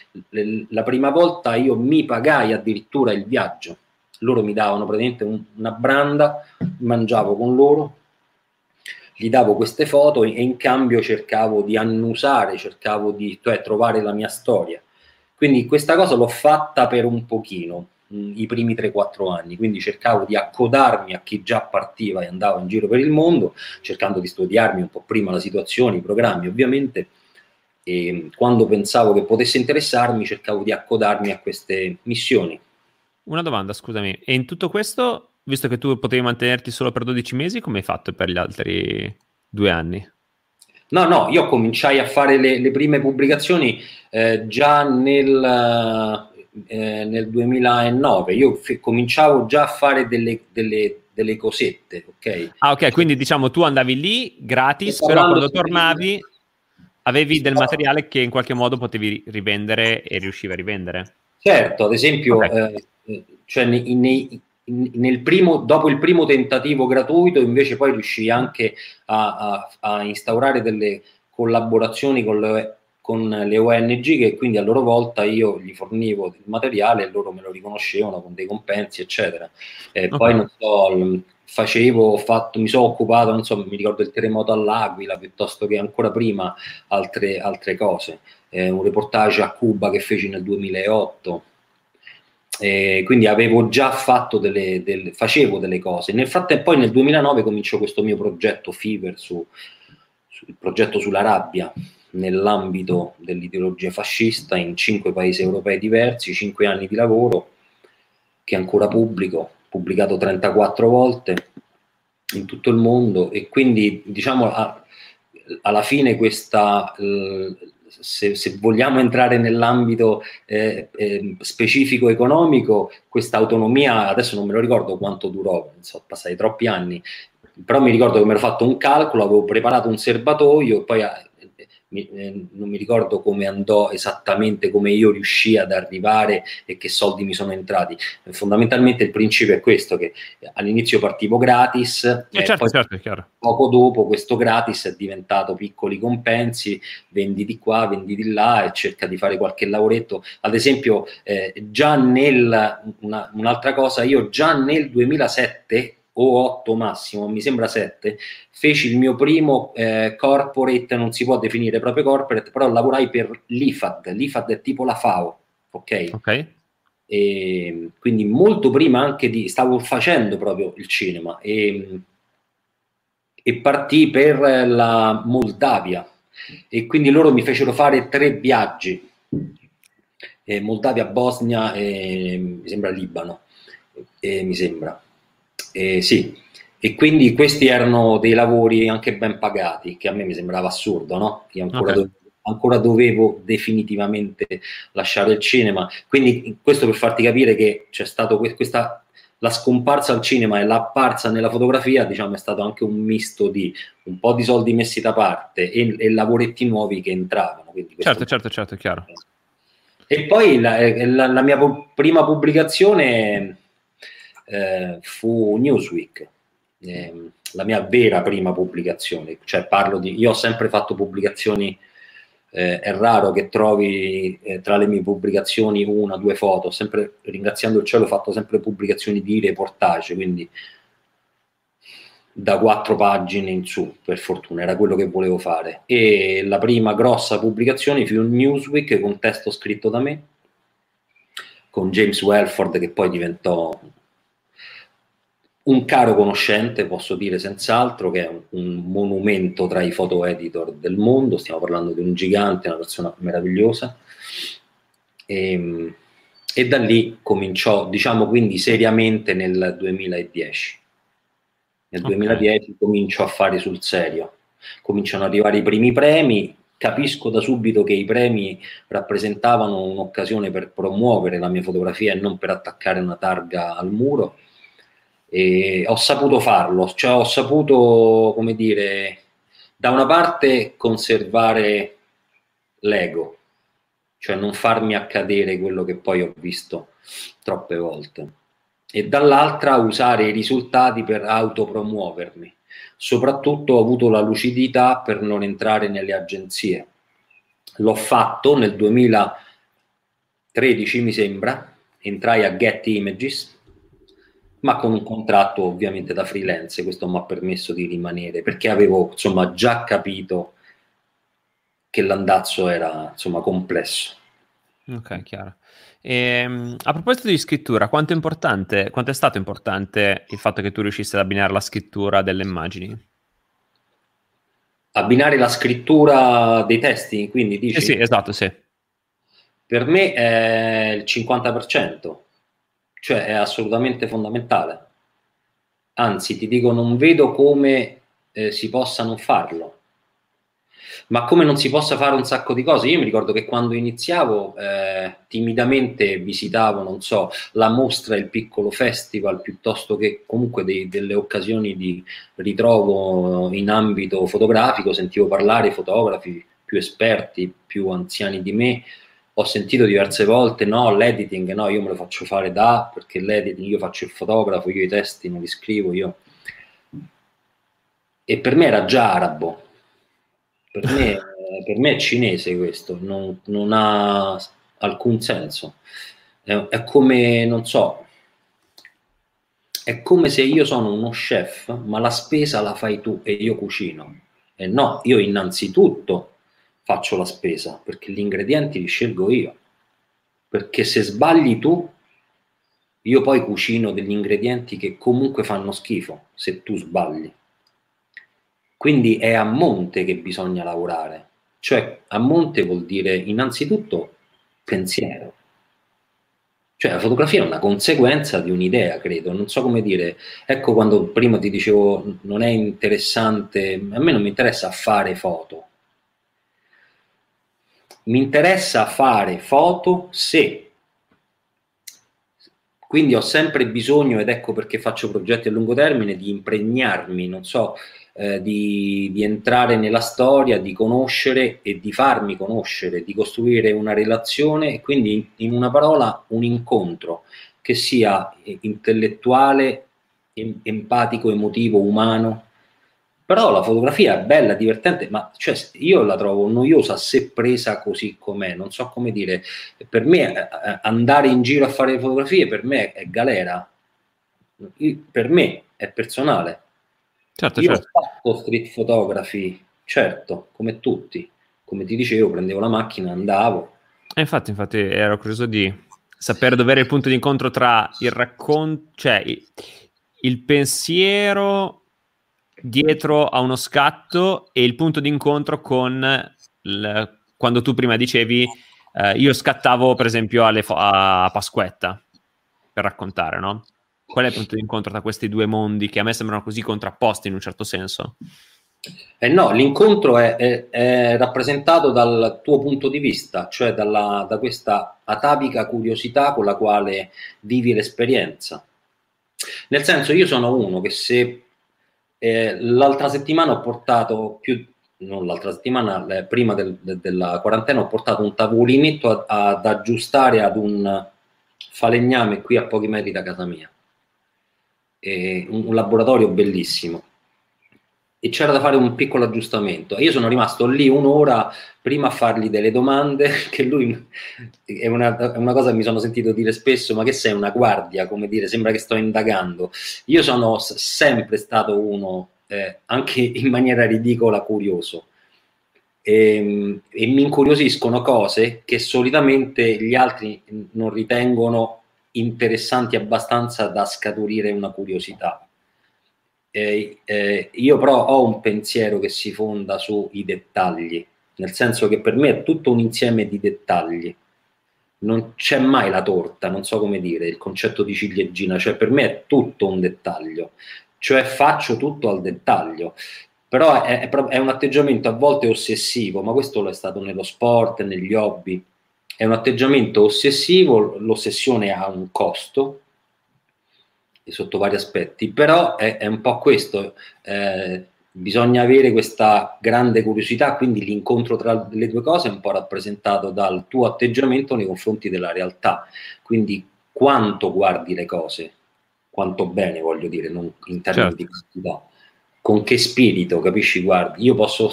la prima volta io mi pagai addirittura il viaggio. Loro mi davano praticamente un, una branda, mangiavo con loro, gli davo queste foto e in cambio cercavo di annusare, cercavo di cioè, trovare la mia storia. Quindi questa cosa l'ho fatta per un pochino, mh, mm, i primi 3-4 anni, quindi cercavo di accodarmi a chi già partiva e andava in giro per il mondo, cercando di studiarmi un po' prima la situazione, i programmi ovviamente, e quando pensavo che potesse interessarmi cercavo di accodarmi a queste missioni. Una domanda, scusami, e in tutto questo, visto che tu potevi mantenerti solo per 12 mesi, come hai fatto per gli altri due anni? No, no, io cominciai a fare le, le prime pubblicazioni eh, già nel, eh, nel, 2009. Io f- cominciavo già a fare delle, delle, delle, cosette, ok? Ah, ok, quindi diciamo tu andavi lì gratis, però quando tornavi avevi del materiale che in qualche modo potevi rivendere e riuscivi a rivendere. Certo, ad esempio, okay. eh, cioè nei, nei, nel primo, dopo il primo tentativo gratuito, invece poi riuscii anche a, a, a instaurare delle collaborazioni con le, con le, ONG che quindi a loro volta io gli fornivo il materiale e loro me lo riconoscevano con dei compensi, eccetera. E okay. Poi non so, facevo, fatto, mi sono occupato, non so, mi ricordo il terremoto all'Aquila piuttosto che ancora prima altre, altre cose. Eh, un reportage a Cuba che feci nel 2008 eh, quindi avevo già fatto delle, delle, facevo delle cose. Nel frattempo, poi nel 2009 cominciò questo mio progetto Fever, su, su, il progetto sulla rabbia, nell'ambito dell'ideologia fascista in cinque paesi europei diversi, cinque anni di lavoro, che ancora pubblico, pubblicato 34 volte in tutto il mondo e quindi diciamo a, alla fine questa, se, se, vogliamo entrare nell'ambito eh, eh, specifico economico, questa autonomia, adesso non me lo ricordo quanto durò, sono passati troppi anni, però mi ricordo che mi ero fatto un calcolo, avevo preparato un serbatoio e poi mi, eh, non mi ricordo come andò esattamente, come io riuscii ad arrivare e che soldi mi sono entrati. Fondamentalmente il principio è questo, che all'inizio partivo gratis, eh, eh, certo, certo, poco dopo questo gratis è diventato piccoli compensi, vendi di qua, vendi di là e cerca di fare qualche lavoretto. Ad esempio, eh, già nel, una, un'altra cosa, io già nel 2007 o 8 massimo, mi sembra 7, feci il mio primo eh, corporate, non si può definire proprio corporate, però lavorai per l'IFAD, l'IFAD è tipo la FAO, ok? Ok. E, quindi molto prima anche di, stavo facendo proprio il cinema e, e partì per la Moldavia e quindi loro mi fecero fare tre viaggi, eh, Moldavia, Bosnia e mi sembra Libano, e, mi sembra eh, sì, e quindi questi erano dei lavori anche ben pagati, che a me mi sembrava assurdo, no? Io ancora, okay. dovevo, ancora dovevo definitivamente lasciare il cinema. Quindi questo per farti capire che c'è stato questa la scomparsa al cinema e l'apparsa nella fotografia, diciamo, è stato anche un misto di un po' di soldi messi da parte e, e lavoretti nuovi che entravano. certo, certo, certo, chiaro. E poi la, la, la mia prima pubblicazione eh, fu Newsweek, eh, la mia vera prima pubblicazione, cioè parlo di, io ho sempre fatto pubblicazioni, eh, è raro che trovi eh, tra le mie pubblicazioni una, due foto, sempre ringraziando il cielo ho fatto sempre pubblicazioni di reportage, quindi da quattro pagine in su, per fortuna, era quello che volevo fare. E la prima grossa pubblicazione fu Newsweek con testo scritto da me, con James Welford che poi diventò un caro conoscente, posso dire senz'altro, che è un, un, monumento tra i photo editor del mondo, stiamo parlando di un gigante, una persona meravigliosa. E, ehm, e da lì cominciò, diciamo quindi seriamente nel 2010. Nel okay. 2010 comincio a fare sul serio. Cominciano ad arrivare i primi premi, capisco da subito che i premi rappresentavano un'occasione per promuovere la mia fotografia e non per attaccare una targa al muro e ho saputo farlo, cioè ho saputo, come dire, da una parte conservare l'ego, cioè non farmi accadere quello che poi ho visto troppe volte, e dall'altra usare i risultati per autopromuovermi. Soprattutto ho avuto la lucidità per non entrare nelle agenzie. L'ho fatto nel 2013, mi sembra, entrai a Get Images ma con un contratto ovviamente da freelance, questo mi ha permesso di rimanere perché avevo insomma già capito che l'andazzo era insomma complesso. Ok, chiaro. E, ehm, a proposito di scrittura, quanto è importante, quanto è stato importante il fatto che tu riuscissi ad abbinare la scrittura delle immagini? Abbinare la scrittura dei testi, quindi dici? Eh sì, esatto, sì. Per me è il 50%, cioè è assolutamente fondamentale. Anzi, ti dico, non vedo come eh, si possa non farlo. Ma come non si possa fare un sacco di cose? Io mi ricordo che quando iniziavo eh, timidamente visitavo, non so, la mostra, il piccolo festival, piuttosto che comunque dei, delle occasioni di ritrovo in ambito fotografico, sentivo parlare fotografi più esperti, più anziani di me, ho sentito diverse volte no, l'editing no, io me lo faccio fare da perché l'editing io faccio il fotografo, io i testi non li scrivo io. E per me era già arabo, per me, per me è cinese questo, non, non ha alcun senso. È, è come, non so, è come se io sono uno chef, ma la spesa la fai tu e io cucino. E no, io innanzitutto faccio la spesa, perché gli ingredienti li scelgo io. Perché se sbagli tu, io poi cucino degli ingredienti che comunque fanno schifo se tu sbagli. Quindi è a monte che bisogna lavorare. Cioè a monte vuol dire innanzitutto pensiero. Cioè la fotografia è una conseguenza di un'idea, credo. Non so come dire. Ecco quando prima ti dicevo non è interessante, a me non mi interessa fare foto mi interessa fare foto se. Quindi ho sempre bisogno, ed ecco perché faccio progetti a lungo termine, di impregnarmi, non so, eh, di, di, entrare nella storia, di conoscere e di farmi conoscere, di costruire una relazione e quindi in una parola un incontro che sia intellettuale, em- empatico, emotivo, umano, però la fotografia è bella, divertente, ma cioè, io la trovo noiosa se presa così com'è, non so come dire. Per me eh, eh, andare in giro a fare fotografie per me è galera, per me è personale. Certo, io certo. ho fatto street photography, certo, come tutti. Come ti dicevo, prendevo la macchina, andavo. E infatti, infatti ero curioso di sapere dove era il punto di incontro tra il racconto, cioè il, il pensiero dietro a uno scatto e il punto d'incontro con il, quando tu prima dicevi eh, io scattavo per esempio fo- a Pasquetta per raccontare, no? Qual è il punto d'incontro tra questi due mondi che a me sembrano così contrapposti in un certo senso? Eh no, l'incontro è, è, è, rappresentato dal tuo punto di vista, cioè dalla, da questa atavica curiosità con la quale vivi l'esperienza. Nel senso, io sono uno che se eh, l'altra settimana ho portato più, non l'altra settimana, eh, prima del, de, della quarantena, ho portato un tavolinetto ad aggiustare ad un falegname qui a pochi metri da casa mia. E un, un laboratorio bellissimo e c'era da fare un piccolo aggiustamento. Io sono rimasto lì un'ora prima a fargli delle domande che lui è una, è una, cosa che mi sono sentito dire spesso, ma che sei una guardia, come dire, sembra che sto indagando. Io sono sempre stato uno, eh, anche in maniera ridicola, curioso. E, ehm, e mi incuriosiscono cose che solitamente gli altri non ritengono interessanti abbastanza da scaturire una curiosità eh, eh, io però ho un pensiero che si fonda sui dettagli, nel senso che per me è tutto un insieme di dettagli. Non c'è mai la torta, non so come dire, il concetto di ciliegina, cioè per me è tutto un dettaglio, cioè faccio tutto al dettaglio. Però è, è, è un atteggiamento a volte ossessivo, ma questo lo è stato nello sport, negli hobby. È un atteggiamento ossessivo, l'ossessione ha un costo, sotto vari aspetti, però è, è un po' questo, eh, bisogna avere questa grande curiosità, quindi l'incontro tra le due cose è un po' rappresentato dal tuo atteggiamento nei confronti della realtà, quindi quanto guardi le cose, quanto bene voglio dire, non in termini certo. di quantità, con che spirito, capisci? Guardi, io posso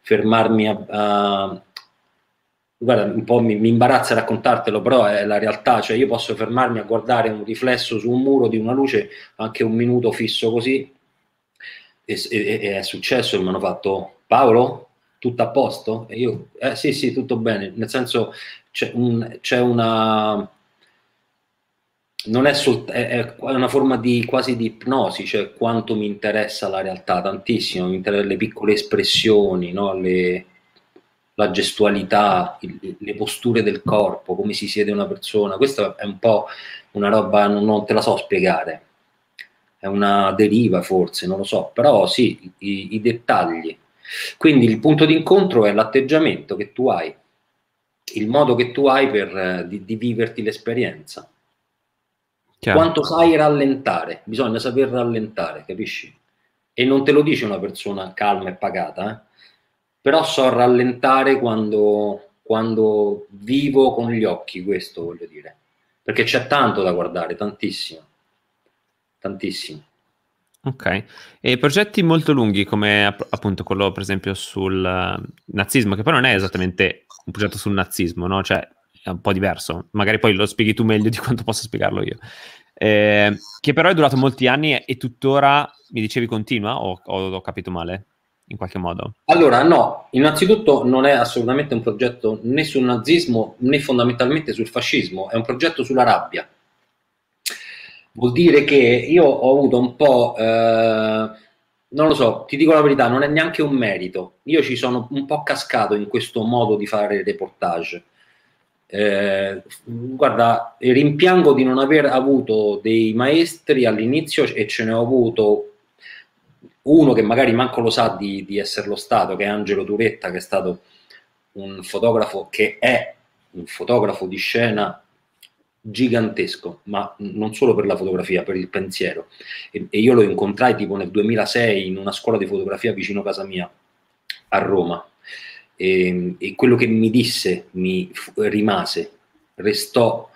fermarmi a, a guarda, un po' mi, mi, imbarazza raccontartelo, però è la realtà, cioè io posso fermarmi a guardare un riflesso su un muro di una luce anche un minuto fisso così e, e, e è successo mi hanno fatto Paolo, tutto a posto? E io, eh sì sì, tutto bene, nel senso c'è, un, c'è una... Non è, sol- è, è, una forma di quasi di ipnosi, cioè quanto mi interessa la realtà, tantissimo, mi interessano le piccole espressioni, no? le, la gestualità, il, le posture del corpo, come si siede una persona. Questa è un po' una roba, non, non, te la so spiegare. È una deriva forse, non lo so, però sì, i, i dettagli. Quindi il punto di incontro è l'atteggiamento che tu hai, il modo che tu hai per eh, di, di viverti l'esperienza. Chiaro. Quanto sai rallentare, bisogna saper rallentare, capisci? E non te lo dice una persona calma e pagata, eh? Però so rallentare quando, quando vivo con gli occhi, questo voglio dire, perché c'è tanto da guardare, tantissimo, tantissimo. Ok, e progetti molto lunghi come appunto quello per esempio sul uh, nazismo, che poi non è esattamente un progetto sul nazismo, no? Cioè è un po' diverso, magari poi lo spieghi tu meglio di quanto posso spiegarlo io. Eh, che però è durato molti anni e tuttora, mi dicevi, continua o, o ho capito male? In qualche modo? Allora, no, innanzitutto non è assolutamente un progetto né sul nazismo né fondamentalmente sul fascismo, è un progetto sulla rabbia. Vuol dire che io ho avuto un po', eh, non lo so, ti dico la verità, non è neanche un merito. Io ci sono un po' cascato in questo modo di fare reportage. Eh, guarda, rimpiango di non aver avuto dei maestri all'inizio e ce ne ho avuto uno che magari manco lo sa di, di esserlo stato, che è Angelo Turetta, che è stato un fotografo che è un fotografo di scena gigantesco, ma non solo per la fotografia, per il pensiero. E, e, io lo incontrai tipo nel 2006 in una scuola di fotografia vicino casa mia, a Roma. E, e quello che mi disse mi rimase, restò.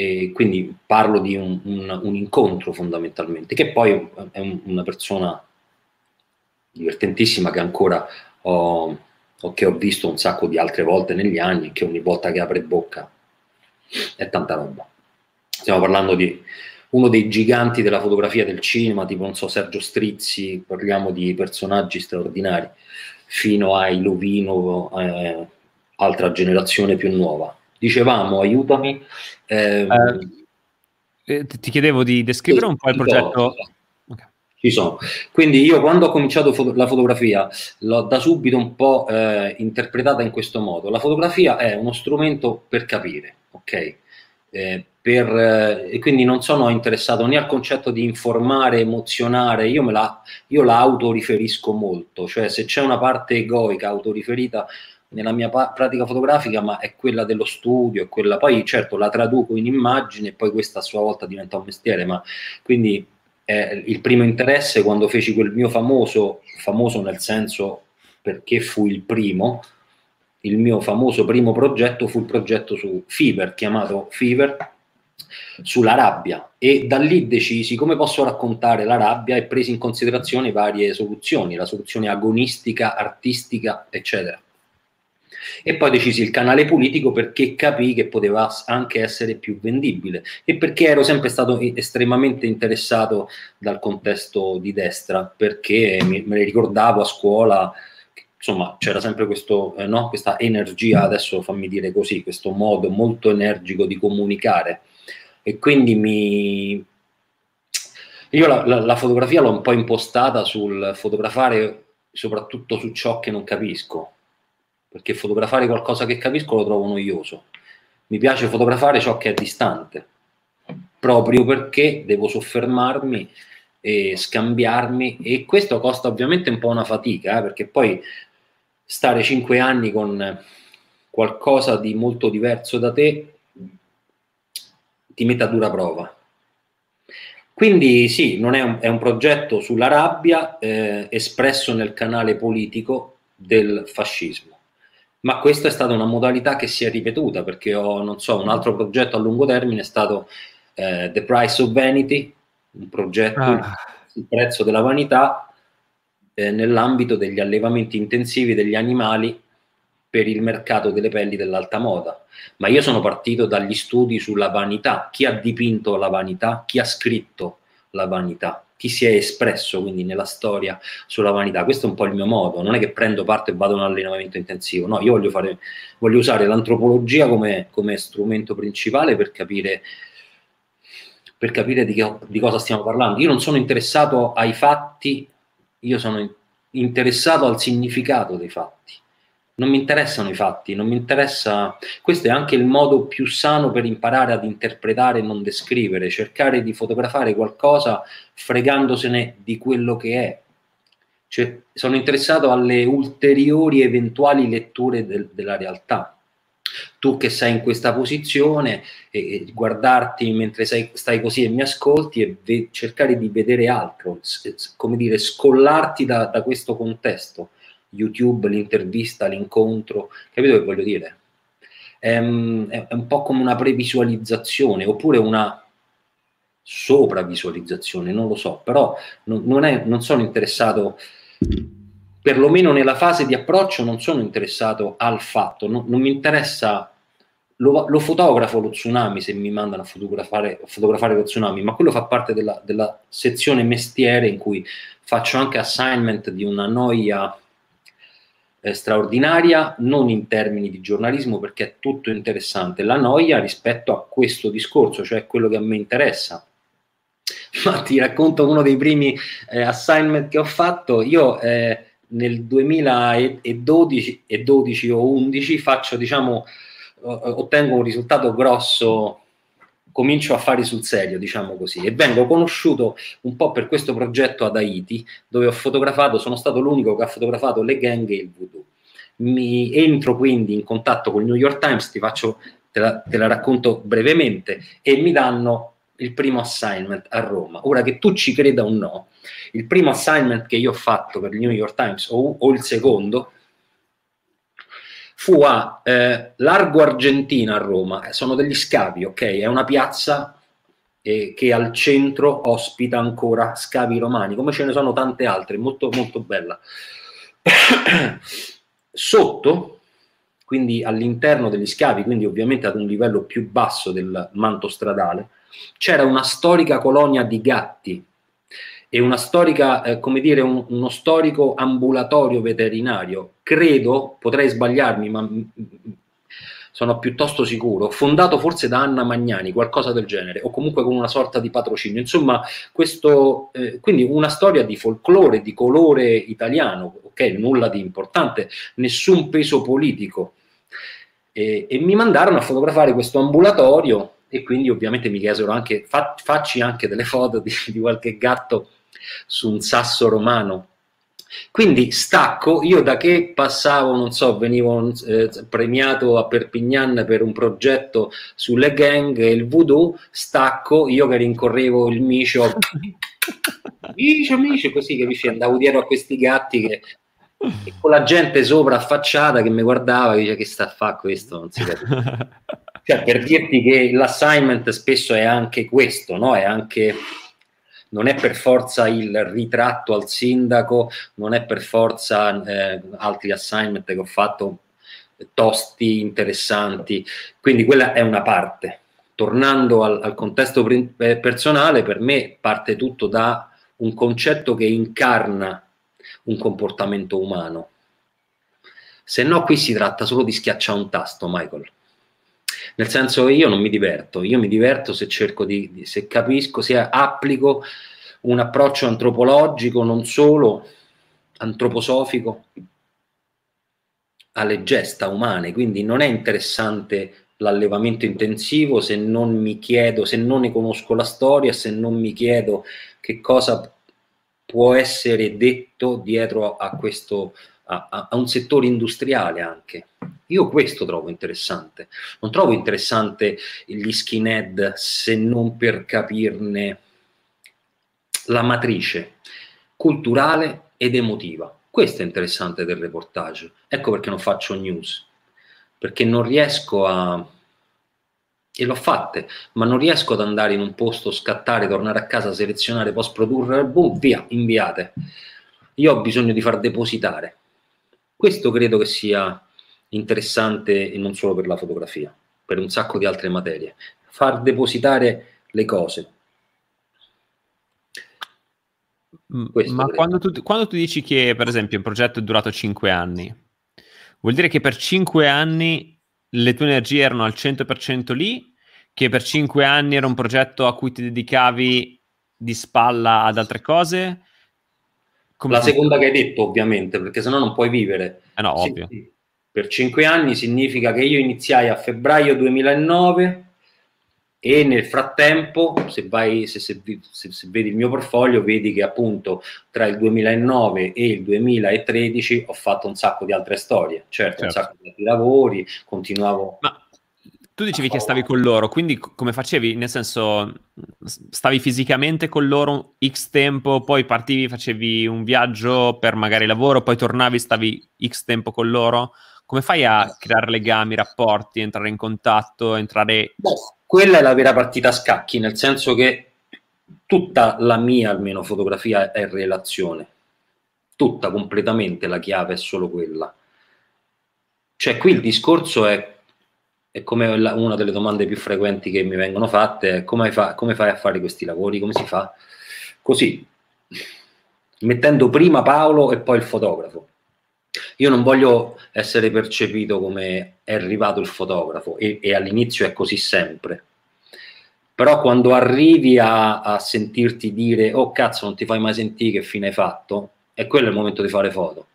E quindi parlo di un, un, un incontro fondamentalmente, che poi è un, una persona divertentissima che ancora ho, che ho visto un sacco di altre volte negli anni, che ogni volta che apre bocca è tanta roba. Stiamo parlando di uno dei giganti della fotografia del cinema, tipo non so Sergio Strizzi, parliamo di personaggi straordinari, fino ai Lovino, eh, altra generazione più nuova. Dicevamo, aiutami. Ehm, eh, ti chiedevo di descrivere un po' il progetto. Okay. Ci sono. Quindi io quando ho cominciato foto- la fotografia l'ho da subito un po' eh, interpretata in questo modo. La fotografia è uno strumento per capire, ok? Eh, per, eh, e quindi non sono interessato né al concetto di informare, emozionare, io, me la, io la autoriferisco molto, cioè se c'è una parte egoica autoriferita nella mia pa- pratica fotografica, ma è quella dello studio, è quella, poi certo la traduco in immagine e poi questa a sua volta diventa un mestiere, ma quindi eh, il primo interesse quando feci quel mio famoso, famoso nel senso perché fu il primo, il mio famoso primo progetto fu il progetto su Fever, chiamato Fever, sulla rabbia e da lì decisi come posso raccontare la rabbia e presi in considerazione varie soluzioni, la soluzione agonistica, artistica, eccetera. E poi decisi il canale politico perché capii che poteva anche essere più vendibile e perché ero sempre stato estremamente interessato dal contesto di destra, perché me ne ricordavo a scuola insomma c'era sempre questo, eh, no? questa energia, adesso fammi dire così, questo modo molto energico di comunicare e quindi mi... Io la, la, la fotografia l'ho un po' impostata sul fotografare soprattutto su ciò che non capisco, perché fotografare qualcosa che capisco lo trovo noioso. Mi piace fotografare ciò che è distante, proprio perché devo soffermarmi e scambiarmi e questo costa ovviamente un po' una fatica, eh, perché poi stare cinque anni con qualcosa di molto diverso da te ti mette a dura prova. Quindi sì, è un, è un progetto sulla rabbia eh, espresso nel canale politico del fascismo, ma questa è stata una modalità che si è ripetuta perché ho, non so, un altro progetto a lungo termine è stato eh, The Price of Vanity, un progetto, ah. il prezzo della vanità, eh, nell'ambito degli allevamenti intensivi degli animali per il mercato delle pelli dell'alta moda. Ma io sono partito dagli studi sulla vanità, chi ha dipinto la vanità, chi ha scritto la vanità, chi si è espresso quindi nella storia sulla vanità. Questo è un po' il mio modo, non è che prendo parte e vado a un allenamento intensivo, no, io voglio, fare, voglio usare l'antropologia come, come strumento principale per capire per capire di, che, di cosa stiamo parlando. Io non sono interessato ai fatti io sono interessato al significato dei fatti. Non mi interessano i fatti, non mi interessa. Questo è anche il modo più sano per imparare ad interpretare e non descrivere, cercare di fotografare qualcosa fregandosene di quello che è. Cioè, sono interessato alle ulteriori eventuali letture del, della realtà tu che sei in questa posizione e, e guardarti mentre sei, stai così e mi ascolti e ve- cercare di vedere altro, come dire, scollarti da, da, questo contesto, YouTube, l'intervista, l'incontro, capito che voglio dire? È, è, è un po' come una previsualizzazione oppure una sopravvisualizzazione, non lo so, però non, non, è, non sono interessato perlomeno nella fase di approccio non sono interessato al fatto, no, non mi interessa, lo, lo, fotografo lo tsunami se mi mandano a fotografare, a fotografare lo tsunami, ma quello fa parte della, della, sezione mestiere in cui faccio anche assignment di una noia eh, straordinaria, non in termini di giornalismo perché è tutto interessante, la noia rispetto a questo discorso, cioè quello che a me interessa. Ma ti racconto uno dei primi eh, assignment che ho fatto. Io eh, nel 2012 e 12 o 11 faccio, diciamo, ottengo un risultato grosso, comincio a fare sul serio, diciamo così, e vengo conosciuto un po' per questo progetto ad Haiti, dove ho fotografato, sono stato l'unico che ha fotografato le gang e il voodoo. mi entro quindi in contatto con il New York Times, ti faccio, te la, te la racconto brevemente, e mi danno il primo assignment a Roma. Ora che tu ci creda o no, il primo assignment che io ho fatto per il New York Times o, o il secondo fu a eh, Largo Argentina a Roma, eh, sono degli scavi, ok? È una piazza eh, che al centro ospita ancora scavi romani, come ce ne sono tante altre, molto molto bella. Sotto, quindi all'interno degli scavi, quindi ovviamente ad un livello più basso del manto stradale, c'era una storica colonia di gatti e una storica, eh, come dire, un, uno storico ambulatorio veterinario. Credo, potrei sbagliarmi, ma sono piuttosto sicuro, fondato forse da Anna Magnani, qualcosa del genere, o comunque con una sorta di patrocinio. Insomma, questo, eh, quindi una storia di folklore, di colore italiano, ok, nulla di importante, nessun peso politico. E, e mi mandarono a fotografare questo ambulatorio e quindi ovviamente mi chiesero anche, fa, facci anche delle foto di, di qualche gatto su un sasso romano. Quindi stacco, io da che passavo, non so, venivo eh, premiato a Perpignan per un progetto sulle gang e il voodoo, stacco, io che rincorrevo il micio, micio, micio, così capisci, andavo dietro a questi gatti che e con la gente sopra affacciata che mi guardava e dice che sta a fare questo, non si capisce. cioè, per dirti che l'assignment spesso è anche questo, no? È anche non è per forza il ritratto al sindaco, non è per forza eh, altri assignment che ho fatto tosti, interessanti, quindi quella è una parte. Tornando al, al contesto eh, personale, per me parte tutto da un concetto che incarna un comportamento umano. Se no, qui si tratta solo di schiacciare un tasto, Michael. Nel senso che io non mi diverto, io mi diverto se cerco di, di se capisco, se applico un approccio antropologico, non solo antroposofico, alle gesta umane, quindi non è interessante l'allevamento intensivo se non mi chiedo, se non ne conosco la storia, se non mi chiedo che cosa può essere detto dietro a questo a, a, un settore industriale anche. Io questo trovo interessante. Non trovo interessante gli skinhead se non per capirne la matrice culturale ed emotiva. Questo è interessante del reportage. Ecco perché non faccio news, perché non riesco a... e l'ho fatte, ma non riesco ad andare in un posto, scattare, tornare a casa, selezionare, post produrre, boom, via, inviate. Io ho bisogno di far depositare. Questo credo che sia interessante e non solo per la fotografia, per un sacco di altre materie. Far depositare le cose. Questo Ma quando tu, quando tu, dici che, per esempio, un progetto è durato 5 anni, vuol dire che per 5 anni le tue energie erano al 100% lì, che per 5 anni era un progetto a cui ti dedicavi di spalla ad altre cose? Come la seconda che hai detto, ovviamente, perché sennò non puoi vivere. Eh no, ovvio. Sì, per cinque anni significa che io iniziai a febbraio 2009 e nel frattempo, se, vai, se, se, se, vedi il mio portfolio, vedi che appunto tra il 2009 e il 2013 ho fatto un sacco di altre storie, certo, certo. un sacco di altri lavori, continuavo... Ma tu dicevi che stavi con loro, quindi come facevi? Nel senso, stavi fisicamente con loro X tempo, poi partivi, facevi un viaggio per magari lavoro, poi tornavi, stavi X tempo con loro? Come fai a creare legami, rapporti, entrare in contatto, entrare... Beh, quella è la vera partita a scacchi, nel senso che tutta la mia, almeno, fotografia è relazione. Tutta, completamente, la chiave è solo quella. Cioè, qui il discorso è e come la, una delle domande più frequenti che mi vengono fatte è come, fa, come fai a fare questi lavori, come si fa? Così, mettendo prima Paolo e poi il fotografo. Io non voglio essere percepito come è arrivato il fotografo e, e all'inizio è così sempre. Però quando arrivi a, a, sentirti dire oh cazzo non ti fai mai sentire che fine hai fatto, è quello il momento di fare foto.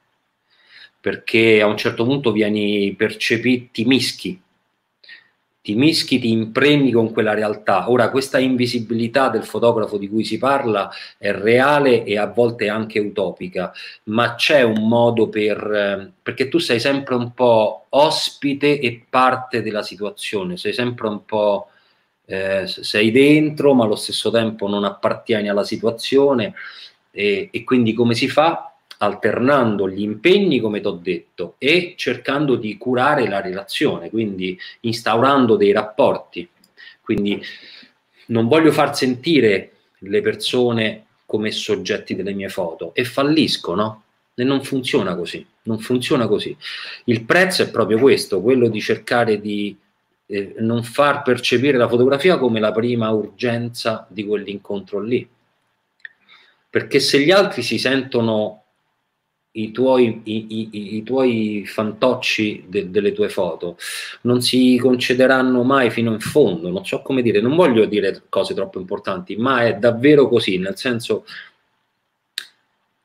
Perché a un certo punto vieni percepiti, mischi ti mischi, ti impregni con quella realtà. Ora, questa invisibilità del fotografo di cui si parla è reale e a volte anche utopica, ma c'è un modo per... Eh, perché tu sei sempre un po' ospite e parte della situazione, sei sempre un po'... Eh, sei dentro, ma allo stesso tempo non appartieni alla situazione e, e quindi come si fa? Alternando gli impegni, come ti ho detto, e cercando di curare la relazione, quindi instaurando dei rapporti. Quindi non voglio far sentire le persone come soggetti delle mie foto e falliscono. E non funziona così, non funziona così. Il prezzo è proprio questo, quello di cercare di eh, non far percepire la fotografia come la prima urgenza di quell'incontro lì. Perché se gli altri si sentono i tuoi, i, i, i tuoi fantocci de, delle tue foto non si concederanno mai fino in fondo, non so come dire, non voglio dire cose troppo importanti, ma è davvero così, nel senso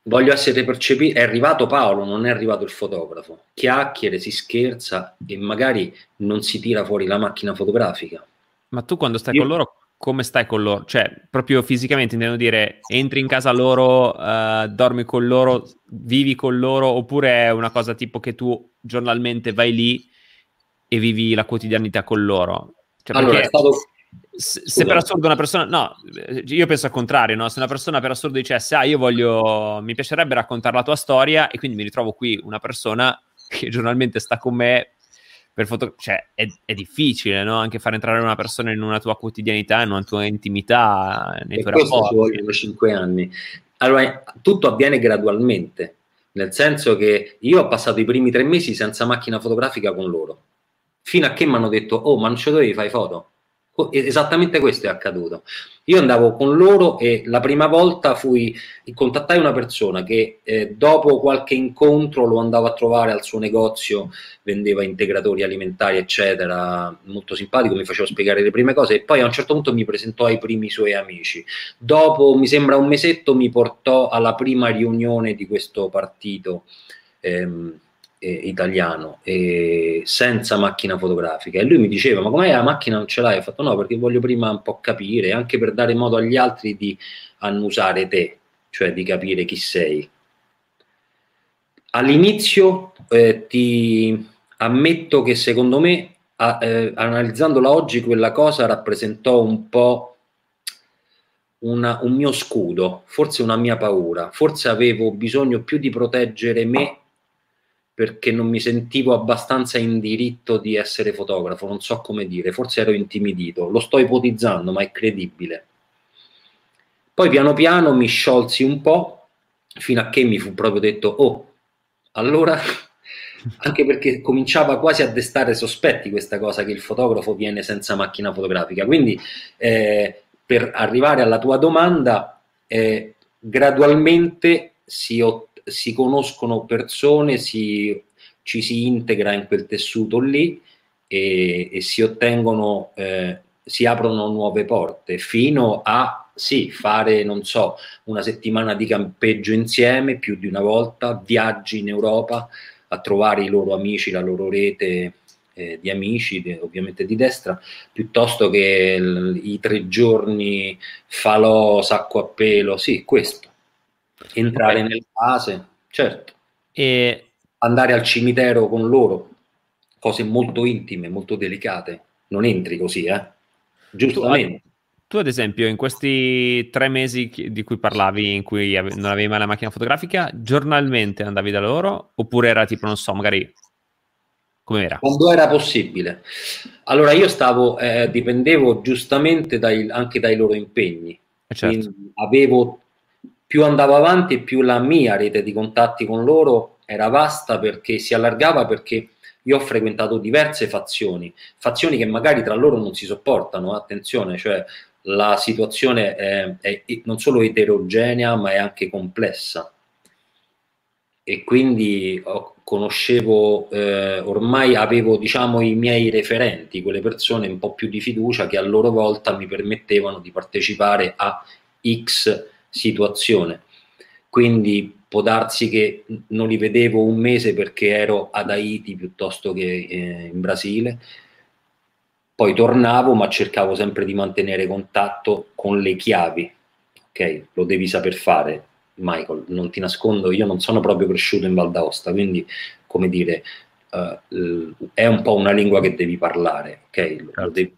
voglio essere percepito, è arrivato Paolo, non è arrivato il fotografo, chiacchiere, si scherza e magari non si tira fuori la macchina fotografica. Ma tu quando stai Io... con loro come stai con loro? Cioè, proprio fisicamente intendo dire, entri in casa loro, uh, dormi con loro, vivi con loro, oppure è una cosa tipo che tu giornalmente vai lì e vivi la quotidianità con loro? Cioè, allora, è stato... Se, se per assurdo una persona, no, io penso al contrario, no? se una persona per assurdo dicesse, ah, io voglio, mi piacerebbe raccontare la tua storia e quindi mi ritrovo qui una persona che giornalmente sta con me per foto- cioè, è, è difficile no? anche far entrare una persona in una tua quotidianità, in una tua intimità, nei e tuoi rapporti. ci vogliono cinque anni. Allora, tutto avviene gradualmente, nel senso che io ho passato i primi tre mesi senza macchina fotografica con loro, fino a che mi hanno detto, oh, ma non ce dovevi fare foto? Esattamente questo è accaduto. Io andavo con loro e la prima volta fui, contattai una persona che eh, dopo qualche incontro lo andavo a trovare al suo negozio, vendeva integratori alimentari, eccetera, molto simpatico, mi faceva spiegare le prime cose e poi a un certo punto mi presentò ai primi suoi amici. Dopo, mi sembra un mesetto, mi portò alla prima riunione di questo partito. Ehm, eh, italiano eh, senza macchina fotografica. E lui mi diceva ma com'è la macchina? Non ce l'hai? Ho fatto no perché voglio prima un po' capire anche per dare modo agli altri di annusare te cioè di capire chi sei. All'inizio eh, ti ammetto che secondo me a, eh, analizzandola oggi quella cosa rappresentò un po' una, un mio scudo forse una mia paura. Forse avevo bisogno più di proteggere me perché non mi sentivo abbastanza in diritto di essere fotografo, non so come dire, forse ero intimidito, lo sto ipotizzando, ma è credibile. Poi piano piano mi sciolsi un po', fino a che mi fu proprio detto, oh, allora, anche perché cominciava quasi a destare sospetti questa cosa che il fotografo viene senza macchina fotografica. Quindi, eh, per arrivare alla tua domanda, eh, gradualmente si ottiene si conoscono persone, si, ci si integra in quel tessuto lì e, e si ottengono, eh, si aprono nuove porte fino a sì, fare, non so, una settimana di campeggio insieme più di una volta, viaggi in Europa a trovare i loro amici, la loro rete eh, di amici, de, ovviamente di destra, piuttosto che l, i tre giorni falò, sacco a pelo, sì, questo entrare okay. nelle case, certo. E andare al cimitero con loro, cose molto intime, molto delicate. Non entri così, eh? Giustamente. Tu, tu, ad esempio, in questi tre mesi di cui parlavi, in cui non avevi mai la macchina fotografica, giornalmente andavi da loro? Oppure era tipo, non so, magari come era? Quando era possibile. Allora io stavo, eh, dipendevo giustamente dai, anche dai loro impegni. Eh certo. avevo più andavo avanti più la mia rete di contatti con loro era vasta perché si allargava perché io ho frequentato diverse fazioni, fazioni che magari tra loro non si sopportano, attenzione, cioè la situazione è, è non solo eterogenea ma è anche complessa. E quindi conoscevo, eh, ormai avevo diciamo i miei referenti, quelle persone un po' più di fiducia che a loro volta mi permettevano di partecipare a X situazione. Quindi può darsi che non li vedevo un mese perché ero ad Haiti piuttosto che eh, in Brasile. poi tornavo, ma cercavo sempre di mantenere contatto con le chiavi. Ok, lo devi saper fare, Michael. Non ti nascondo, io non sono proprio cresciuto in Val d'Aosta, quindi come dire, uh, è un po' una lingua che devi parlare, ok? Certo. Devi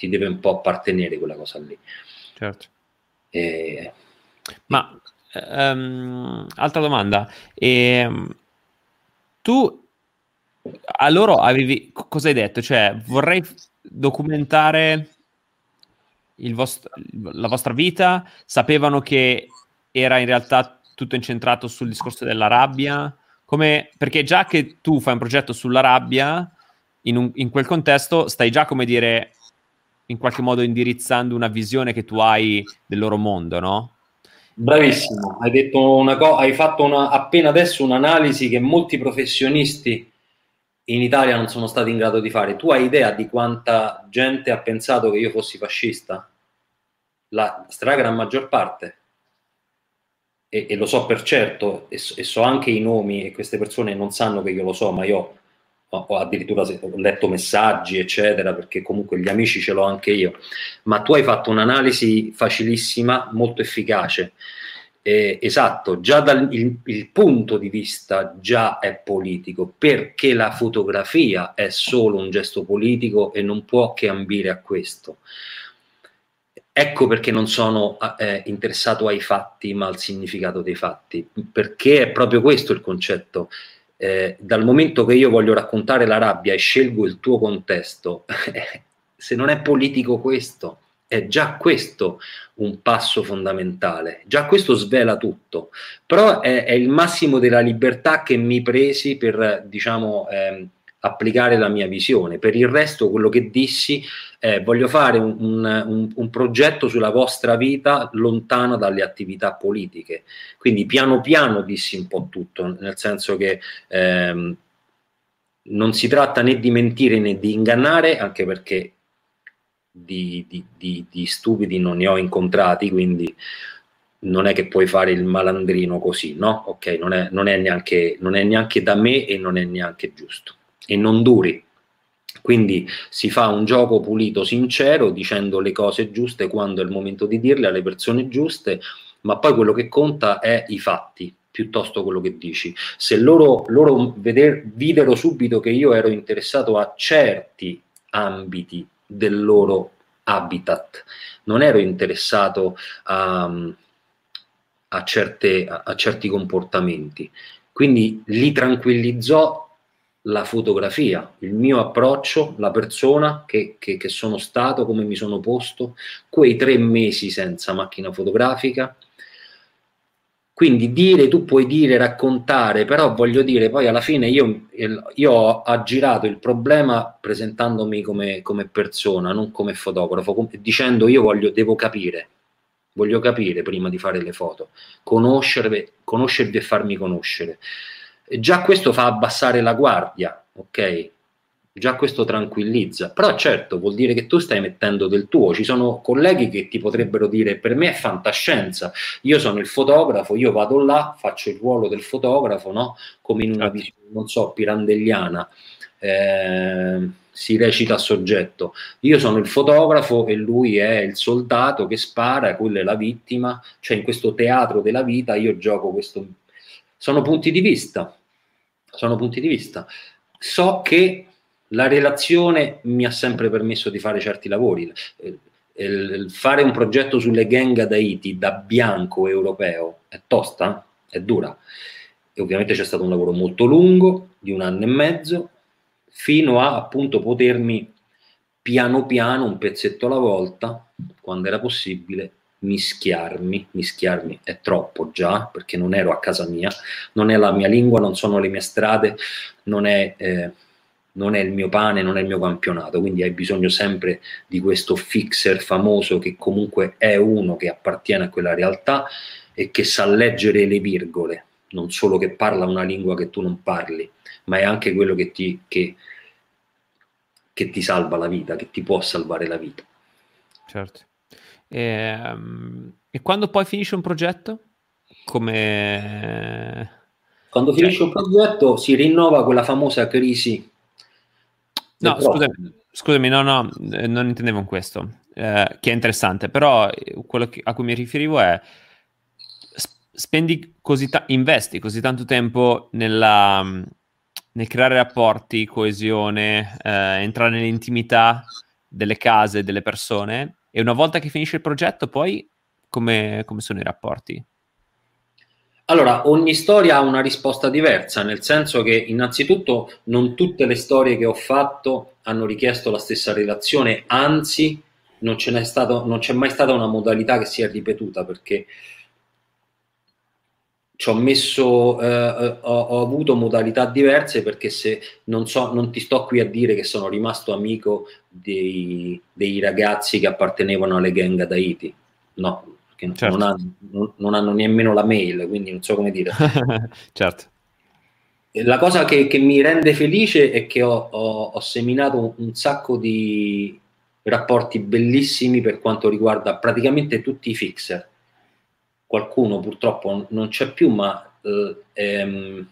ti deve un po' appartenere quella cosa lì. Certo. E... Ma um, altra domanda, e, um, tu a loro avevi cosa hai detto? Cioè, vorrei documentare vostro, la vostra vita? Sapevano che era in realtà tutto incentrato sul discorso della rabbia? Come, perché già che tu fai un progetto sulla rabbia, in, un, in quel contesto stai già, come dire, in qualche modo indirizzando una visione che tu hai del loro mondo, no? Bravissimo, hai detto una cosa, hai fatto una, appena adesso un'analisi che molti professionisti in Italia non sono stati in grado di fare. Tu hai idea di quanta gente ha pensato che io fossi fascista? La stragrande maggior parte. E, e, lo so per certo, e, e, so anche i nomi, e queste persone non sanno che io lo so, ma io ho, addirittura letto messaggi, eccetera, perché comunque gli amici ce l'ho anche io. Ma tu hai fatto un'analisi facilissima, molto efficace eh, esatto, già dal il, il punto di vista già è politico, perché la fotografia è solo un gesto politico e non può che ambire a questo. Ecco perché non sono eh, interessato ai fatti, ma al significato dei fatti, perché è proprio questo il concetto. Eh, dal momento che io voglio raccontare la rabbia e scelgo il tuo contesto, se non è politico questo, è già questo un passo fondamentale, già questo svela tutto, però è, è il massimo della libertà che mi presi per, diciamo, eh, applicare la mia visione. Per il resto, quello che dissi, eh, voglio fare un, un, un, progetto sulla vostra vita lontana dalle attività politiche. Quindi piano piano dissi un po' tutto, nel senso che ehm, non si tratta né di mentire né di ingannare, anche perché di, di, di, di stupidi non ne ho incontrati, quindi non è che puoi fare il malandrino così, no? Ok, non è, non è, neanche, non è neanche da me e non è neanche giusto. E non duri. Quindi si fa un gioco pulito, sincero, dicendo le cose giuste quando è il momento di dirle alle persone giuste, ma poi quello che conta è i fatti, piuttosto quello che dici. Se loro, loro veder, videro subito che io ero interessato a certi ambiti del loro habitat. Non ero interessato a, a, certe, a certi comportamenti. Quindi li tranquillizzò la fotografia, il mio approccio, la persona che, che, che, sono stato, come mi sono posto, quei tre mesi senza macchina fotografica, quindi dire, tu puoi dire, raccontare, però voglio dire, poi alla fine io, io ho aggirato il problema presentandomi come, come persona, non come fotografo, com- dicendo io voglio, devo capire, voglio capire prima di fare le foto, conoscervi, conoscervi e farmi conoscere. Già questo fa abbassare la guardia, ok? già questo tranquillizza. Però certo vuol dire che tu stai mettendo del tuo. Ci sono colleghi che ti potrebbero dire per me è fantascienza, io sono il fotografo, io vado là, faccio il ruolo del fotografo, no? come in una certo. visione, non so, pirandelliana. Eh, si recita a soggetto. Io sono il fotografo e lui è il soldato che spara, quella è la vittima, cioè in questo teatro della vita io gioco questo. Sono punti di vista, sono punti di vista. So che la relazione mi ha sempre permesso di fare certi lavori. Il, fare un progetto sulle gang ad Haiti da bianco europeo è tosta, è dura. E ovviamente c'è stato un lavoro molto lungo, di un anno e mezzo, fino a appunto potermi piano piano, un pezzetto alla volta, quando era possibile, mischiarmi, mischiarmi è troppo già, perché non ero a casa mia, non è la mia lingua, non sono le mie strade, non è... Eh, non è il mio pane, non è il mio campionato, quindi hai bisogno sempre di questo fixer famoso che comunque è uno che appartiene a quella realtà e che sa leggere le virgole, non solo che parla una lingua che tu non parli, ma è anche quello che ti, che, che ti salva la vita, che ti può salvare la vita. Certo. E, ehm, e quando poi finisce un progetto? Come... Quando finisce cioè... un progetto si rinnova quella famosa crisi No, scusami, Scusami, no, no, eh, non intendevo in questo, eh, che è interessante, però eh, quello a cui mi riferivo è spendi così ta- investi così tanto tempo nella, nel creare rapporti, coesione, eh, entrare nell'intimità delle case, delle persone, e una volta che finisce il progetto, poi come, come sono i rapporti? Allora, ogni storia ha una risposta diversa, nel senso che innanzitutto non tutte le storie che ho fatto hanno richiesto la stessa relazione, anzi non, stato, non c'è mai stata una modalità che si è ripetuta perché ci ho messo, eh, eh, ho, ho, avuto modalità diverse perché se non so, non ti sto qui a dire che sono rimasto amico dei, dei ragazzi che appartenevano alle gang ad Haiti, no, perché certo. non, hanno, non, non, hanno, nemmeno la mail, quindi non so come dire. certo. La cosa che, che, mi rende felice è che ho, ho, ho seminato un, un sacco di rapporti bellissimi per quanto riguarda praticamente tutti i fixer qualcuno purtroppo non c'è più, ma eh, ehm,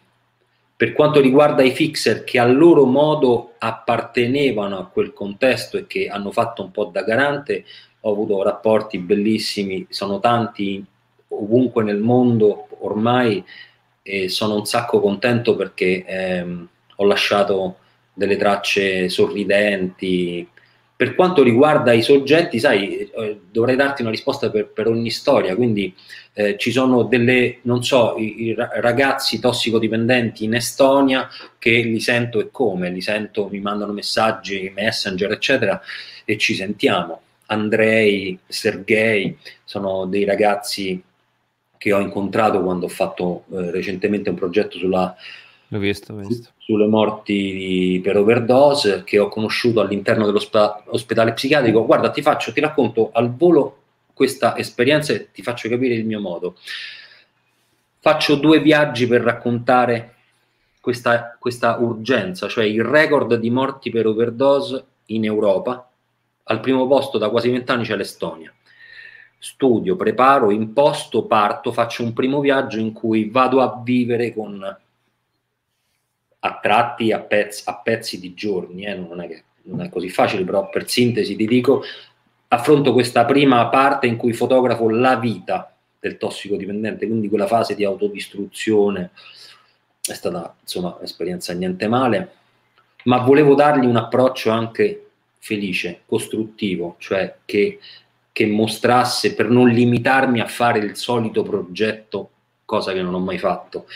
per quanto riguarda i fixer che a loro modo appartenevano a quel contesto e che hanno fatto un po' da garante, ho avuto rapporti bellissimi, sono tanti ovunque nel mondo ormai e sono un sacco contento perché ehm, ho lasciato delle tracce sorridenti, per quanto riguarda i soggetti, sai, eh, dovrei darti una risposta per, per ogni storia, quindi eh, ci sono delle, non so, i, i, ragazzi tossicodipendenti in Estonia che li sento e come, li sento, mi mandano messaggi, messenger, eccetera, e ci sentiamo. Andrei, Sergei, sono dei ragazzi che ho incontrato quando ho fatto eh, recentemente un progetto sulla L'ho visto, l'ho visto. sulle morti per overdose che ho conosciuto all'interno dell'ospedale psichiatrico. Guarda, ti faccio, ti racconto al volo questa esperienza e ti faccio capire il mio modo. Faccio due viaggi per raccontare questa, questa urgenza, cioè il record di morti per overdose in Europa. Al primo posto da quasi vent'anni c'è l'Estonia studio, preparo, imposto, parto, faccio un primo viaggio in cui vado a vivere con a tratti a, pezzi, a pezzi di giorni, eh, non, è che, non è così facile, però per sintesi ti dico, affronto questa prima parte in cui fotografo la vita del tossicodipendente, quindi quella fase di autodistruzione, è stata insomma un'esperienza niente male, ma volevo dargli un approccio anche felice, costruttivo, cioè che, che mostrasse per non limitarmi a fare il solito progetto, cosa che non ho mai fatto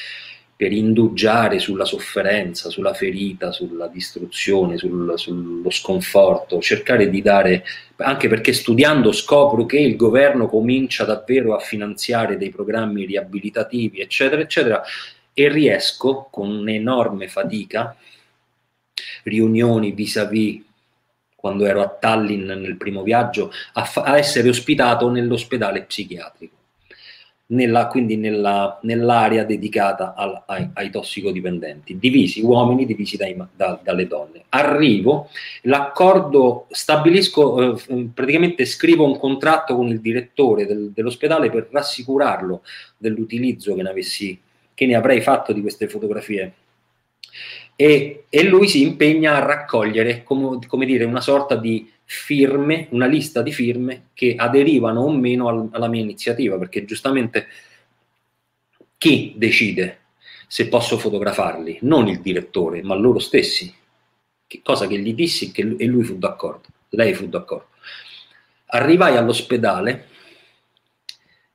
per indugiare sulla sofferenza, sulla ferita, sulla distruzione, sul, sullo sconforto, cercare di dare, anche perché studiando scopro che il governo comincia davvero a finanziare dei programmi riabilitativi, eccetera, eccetera, e riesco con un'enorme fatica, riunioni vis-à-vis quando ero a Tallinn nel primo viaggio, a, fa- a essere ospitato nell'ospedale psichiatrico nella, quindi nella, nell'area dedicata al, ai, ai, tossicodipendenti, divisi uomini divisi dai, da, dalle donne. Arrivo, l'accordo, stabilisco, eh, praticamente scrivo un contratto con il direttore del, dell'ospedale per rassicurarlo dell'utilizzo che ne, avessi, che ne avrei fatto di queste fotografie. E, e lui si impegna a raccogliere, come, come dire, una sorta di firme, una lista di firme che aderivano o meno al, alla mia iniziativa, perché giustamente chi decide se posso fotografarli? Non il direttore, ma loro stessi. Che cosa che gli dissi che, e lui fu d'accordo, lei fu d'accordo. Arrivai all'ospedale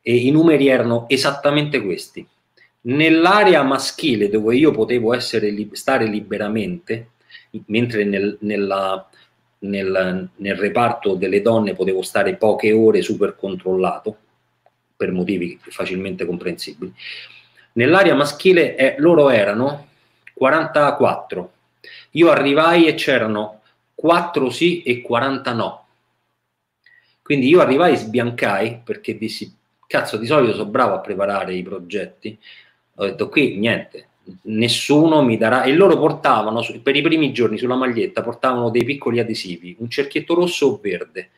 e i numeri erano esattamente questi. Nell'area maschile dove io potevo essere, stare liberamente, mentre nel, nella, nel, nel, reparto delle donne potevo stare poche ore super controllato per motivi facilmente comprensibili. Nell'area maschile eh, loro erano 44. Io arrivai e c'erano 4 sì e 40 no. Quindi io arrivai e sbiancai perché dissi, cazzo di solito sono bravo a preparare i progetti. Ho detto qui niente, nessuno mi darà e loro portavano per i primi giorni sulla maglietta portavano dei piccoli adesivi un cerchietto rosso o verde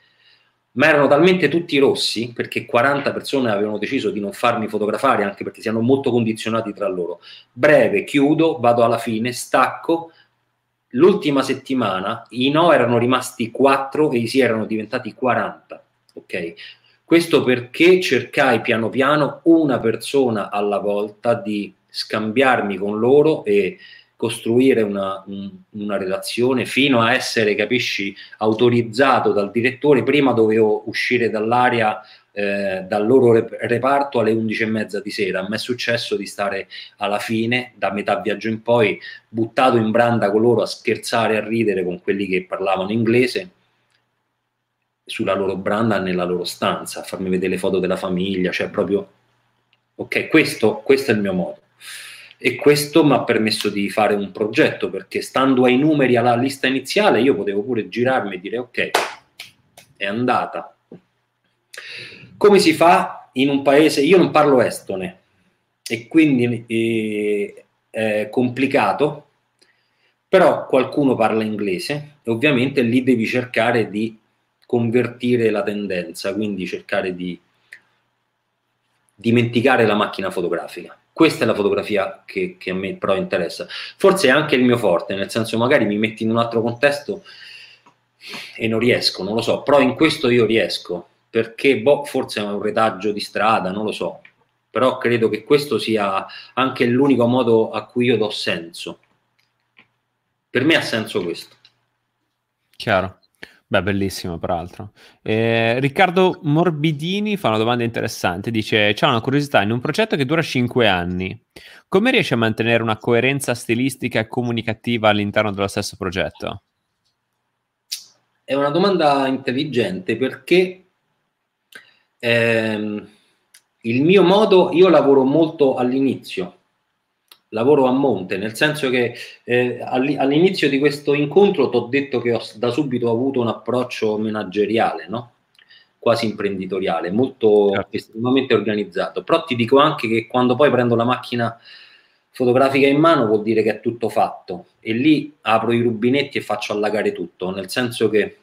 ma erano talmente tutti rossi perché 40 persone avevano deciso di non farmi fotografare anche perché si hanno molto condizionati tra loro breve chiudo vado alla fine stacco l'ultima settimana i no erano rimasti 4 e i sì erano diventati 40. Ok? Questo perché cercai piano piano una persona alla volta di scambiarmi con loro e costruire una, un, una, relazione fino a essere, capisci, autorizzato dal direttore. Prima dovevo uscire dall'area eh, dal loro reparto alle 11 e mezza di sera. A me è successo di stare alla fine, da metà viaggio in poi, buttato in branda con loro a scherzare, a ridere con quelli che parlavano inglese sulla loro branda nella loro stanza, a farmi vedere le foto della famiglia, cioè proprio ok, questo, questo è il mio modo e questo mi ha permesso di fare un progetto perché stando ai numeri alla lista iniziale io potevo pure girarmi e dire ok, è andata. Come si fa in un paese, io non parlo estone e quindi eh, è complicato, però qualcuno parla inglese e ovviamente lì devi cercare di convertire la tendenza, quindi cercare di dimenticare la macchina fotografica questa è la fotografia che, che, a me però interessa. Forse è anche il mio forte, nel senso magari mi metti in un altro contesto e non riesco, non lo so, però in questo io riesco, perché boh, forse è un retaggio di strada, non lo so, però credo che questo sia anche l'unico modo a cui io do senso. Per me ha senso questo. Chiaro. Beh, bellissimo, peraltro. Eh, Riccardo Morbidini fa una domanda interessante. Dice: C'è una curiosità, in un progetto che dura 5 anni, come riesci a mantenere una coerenza stilistica e comunicativa all'interno dello stesso progetto? È una domanda intelligente perché ehm, il mio modo, io lavoro molto all'inizio, lavoro a monte, nel senso che eh, all'inizio di questo incontro ti ho detto che ho da subito avuto un approccio manageriale, no? quasi imprenditoriale, molto certo. estremamente organizzato, però ti dico anche che quando poi prendo la macchina fotografica in mano vuol dire che è tutto fatto e lì apro i rubinetti e faccio allagare tutto, nel senso che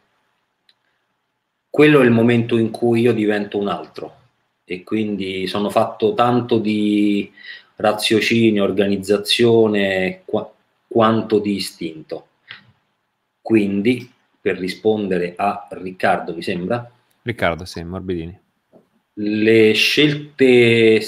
quello è il momento in cui io divento un altro e quindi sono fatto tanto di raziocinio, organizzazione, qua, quanto di istinto. Quindi, per rispondere a Riccardo, mi sembra? Riccardo, sì, Morbidini. Le scelte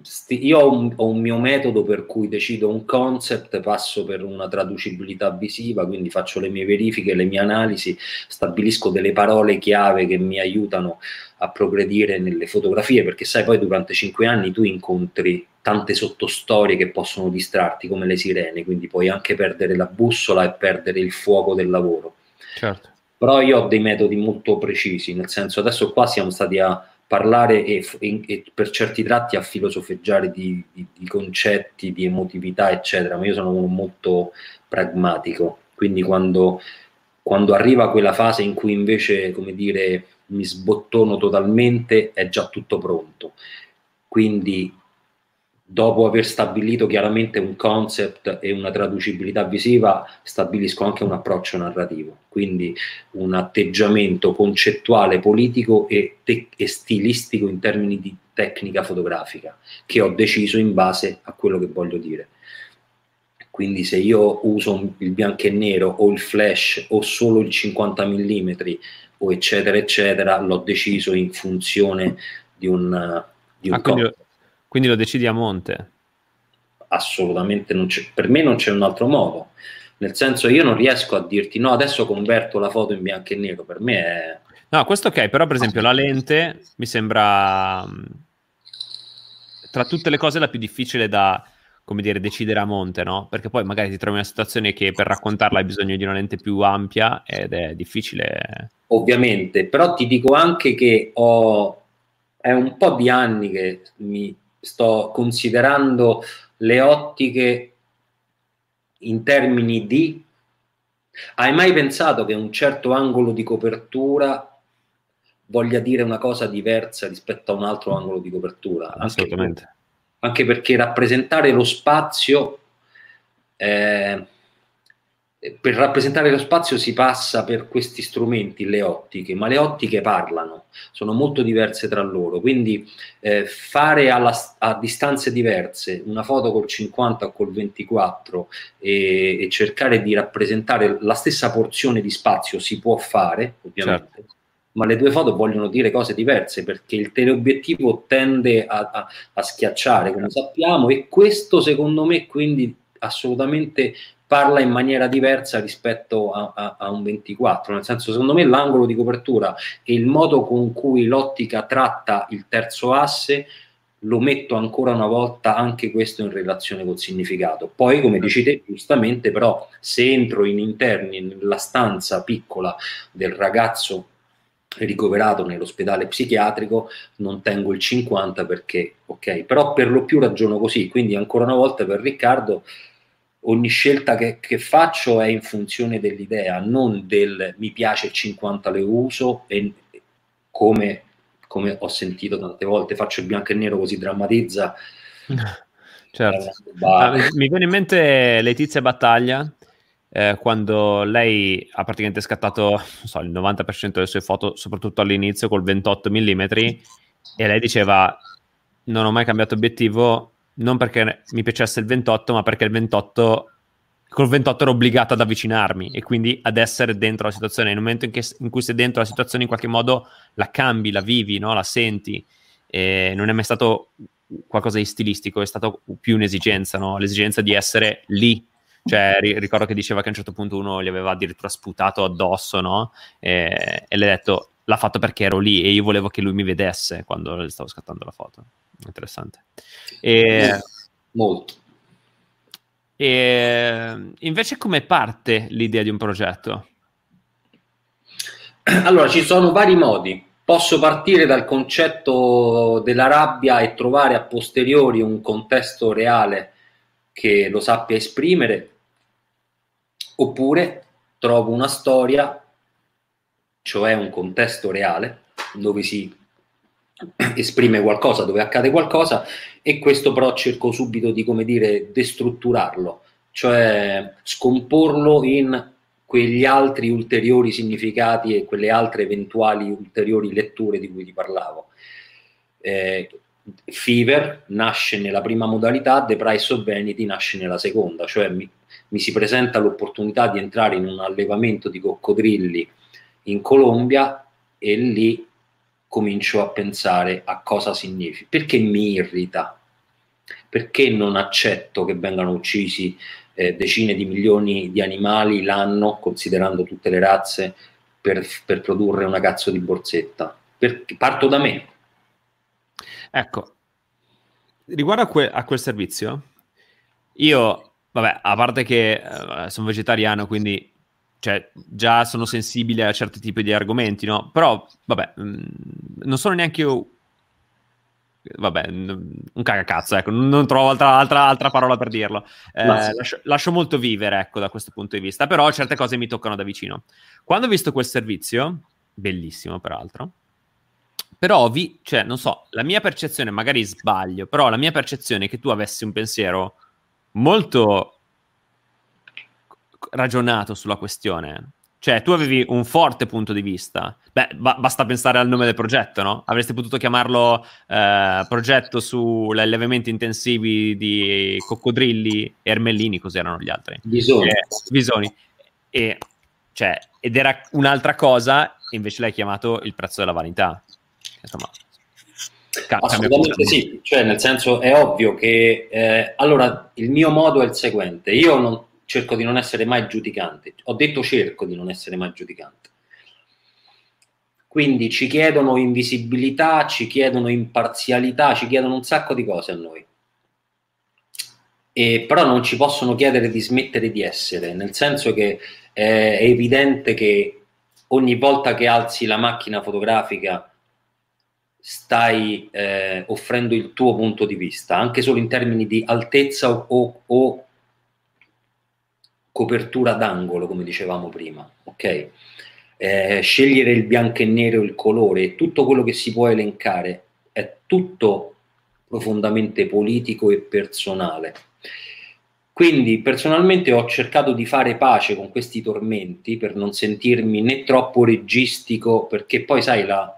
sti- io ho un, ho un, mio metodo per cui decido un concept, passo per una traducibilità visiva, quindi faccio le mie verifiche, le mie analisi, stabilisco delle parole chiave che mi aiutano a progredire nelle fotografie, perché sai poi durante cinque anni tu incontri tante sottostorie che possono distrarti come le sirene, quindi puoi anche perdere la bussola e perdere il fuoco del lavoro. Certo. Però io ho dei metodi molto precisi, nel senso adesso qua siamo stati a parlare e, e, per certi tratti a filosofeggiare di, di, di, concetti, di emotività, eccetera, ma io sono uno molto pragmatico, quindi quando, quando arriva quella fase in cui invece, come dire, mi sbottono totalmente, è già tutto pronto. Quindi dopo aver stabilito chiaramente un concept e una traducibilità visiva, stabilisco anche un approccio narrativo, quindi un atteggiamento concettuale, politico e, te- e, stilistico in termini di tecnica fotografica, che ho deciso in base a quello che voglio dire. Quindi se io uso il bianco e nero o il flash o solo il 50 mm o eccetera eccetera, l'ho deciso in funzione di un, di un ah, quindi, quindi lo decidi a monte? Assolutamente, non c'è, per me non c'è un altro modo. Nel senso, io non riesco a dirti no, adesso converto la foto in bianco e nero. Per me è. No, questo ok, però per esempio la lente mi sembra tra tutte le cose la più difficile da, come dire, decidere a monte, no? Perché poi magari ti trovi in una situazione che per raccontarla hai bisogno di una lente più ampia ed è difficile. Ovviamente, però ti dico anche che ho, è un po' di anni che mi, sto considerando le ottiche in termini di... Hai mai pensato che un certo angolo di copertura voglia dire una cosa diversa rispetto a un altro angolo di copertura? Assolutamente. Anche, anche perché rappresentare lo spazio eh, per rappresentare lo spazio si passa per questi strumenti, le ottiche, ma le ottiche parlano, sono molto diverse tra loro, quindi eh, fare alla, a distanze diverse una foto col 50 o col 24 e, e, cercare di rappresentare la stessa porzione di spazio si può fare, ovviamente. Certo. Ma le due foto vogliono dire cose diverse perché il teleobiettivo tende a, a, a schiacciare, come sappiamo, e questo secondo me quindi assolutamente parla in maniera diversa rispetto a, a, a, un 24, nel senso secondo me l'angolo di copertura e il modo con cui l'ottica tratta il terzo asse lo metto ancora una volta anche questo in relazione col significato. Poi, come dici te, giustamente, però, se entro in interni nella stanza piccola del ragazzo ricoverato nell'ospedale psichiatrico, non tengo il 50 perché, ok, però per lo più ragiono così. Quindi, ancora una volta per Riccardo, ogni scelta che, che, faccio è in funzione dell'idea, non del mi piace il 50 le uso e come, come ho sentito tante volte faccio il bianco e nero così drammatizza. Certo. Ah, mi viene in mente Letizia Battaglia eh, quando lei ha praticamente scattato so, il 90% delle sue foto, soprattutto all'inizio col 28 mm e lei diceva non ho mai cambiato obiettivo non perché mi piacesse il 28, ma perché il 28 col 28 ero obbligato ad avvicinarmi e quindi ad essere dentro la situazione. Nel momento in, che, in cui sei dentro la situazione, in qualche modo la cambi, la vivi, no? la senti. E non è mai stato qualcosa di stilistico, è stato più un'esigenza, no? l'esigenza di essere lì. Cioè, ri- ricordo che diceva che a un certo punto uno gli aveva addirittura sputato addosso, no? E, e le ha detto: L'ha fatto perché ero lì e io volevo che lui mi vedesse quando stavo scattando la foto interessante. E, Molto. E invece come parte l'idea di un progetto? Allora, ci sono vari modi. Posso partire dal concetto della rabbia e trovare a posteriori un contesto reale che lo sappia esprimere, oppure trovo una storia, cioè un contesto reale, dove si esprime qualcosa, dove accade qualcosa e questo però cerco subito di, come dire, destrutturarlo, cioè scomporlo in quegli altri ulteriori significati e quelle altre eventuali ulteriori letture di cui ti parlavo. Eh, Fever nasce nella prima modalità, The Price of Vanity nasce nella seconda, cioè mi, mi si presenta l'opportunità di entrare in un allevamento di coccodrilli in Colombia e lì comincio a pensare a cosa significa, perché mi irrita, perché non accetto che vengano uccisi eh, decine di milioni di animali l'anno, considerando tutte le razze, per, per produrre una cazzo di borsetta. Perché parto da me. Ecco, riguardo a, que- a quel servizio, io, vabbè, a parte che eh, sono vegetariano, quindi cioè, già sono sensibile a certi tipi di argomenti, no? Però, vabbè, mh, mm, non sono neanche io... Vabbè, un cagacazzo, ecco, non trovo altra, altra, altra parola per dirlo. Eh, lascio, lascio, molto vivere, ecco, da questo punto di vista, però certe cose mi toccano da vicino. Quando ho visto quel servizio, bellissimo peraltro, però, vi, cioè, non so, la mia percezione, magari sbaglio, però la mia percezione è che tu avessi un pensiero molto ragionato sulla questione. Cioè, tu avevi un forte punto di vista. Beh, ba- basta pensare al nome del progetto, no? Avresti potuto chiamarlo eh, progetto sugli allevamenti intensivi di coccodrilli e ermellini, così erano gli altri. Bisoni. Eh, bisoni. E, cioè, ed era un'altra cosa, invece l'hai chiamato il prezzo della vanità. Insomma, Assolutamente sì, cioè nel senso è ovvio che eh, allora il mio modo è il seguente, io non, cerco di non essere mai giudicante. Ho detto cerco di non essere mai giudicante. Quindi ci chiedono invisibilità, ci chiedono imparzialità, ci chiedono un sacco di cose a noi. E però non ci possono chiedere di smettere di essere, nel senso che eh, è evidente che ogni volta che alzi la macchina fotografica stai eh, offrendo il tuo punto di vista, anche solo in termini di altezza o, o copertura d'angolo, come dicevamo prima, ok? Eh, scegliere il bianco e nero, il colore, tutto quello che si può elencare è tutto profondamente politico e personale. Quindi personalmente ho cercato di fare pace con questi tormenti per non sentirmi né troppo registico, perché poi sai, la,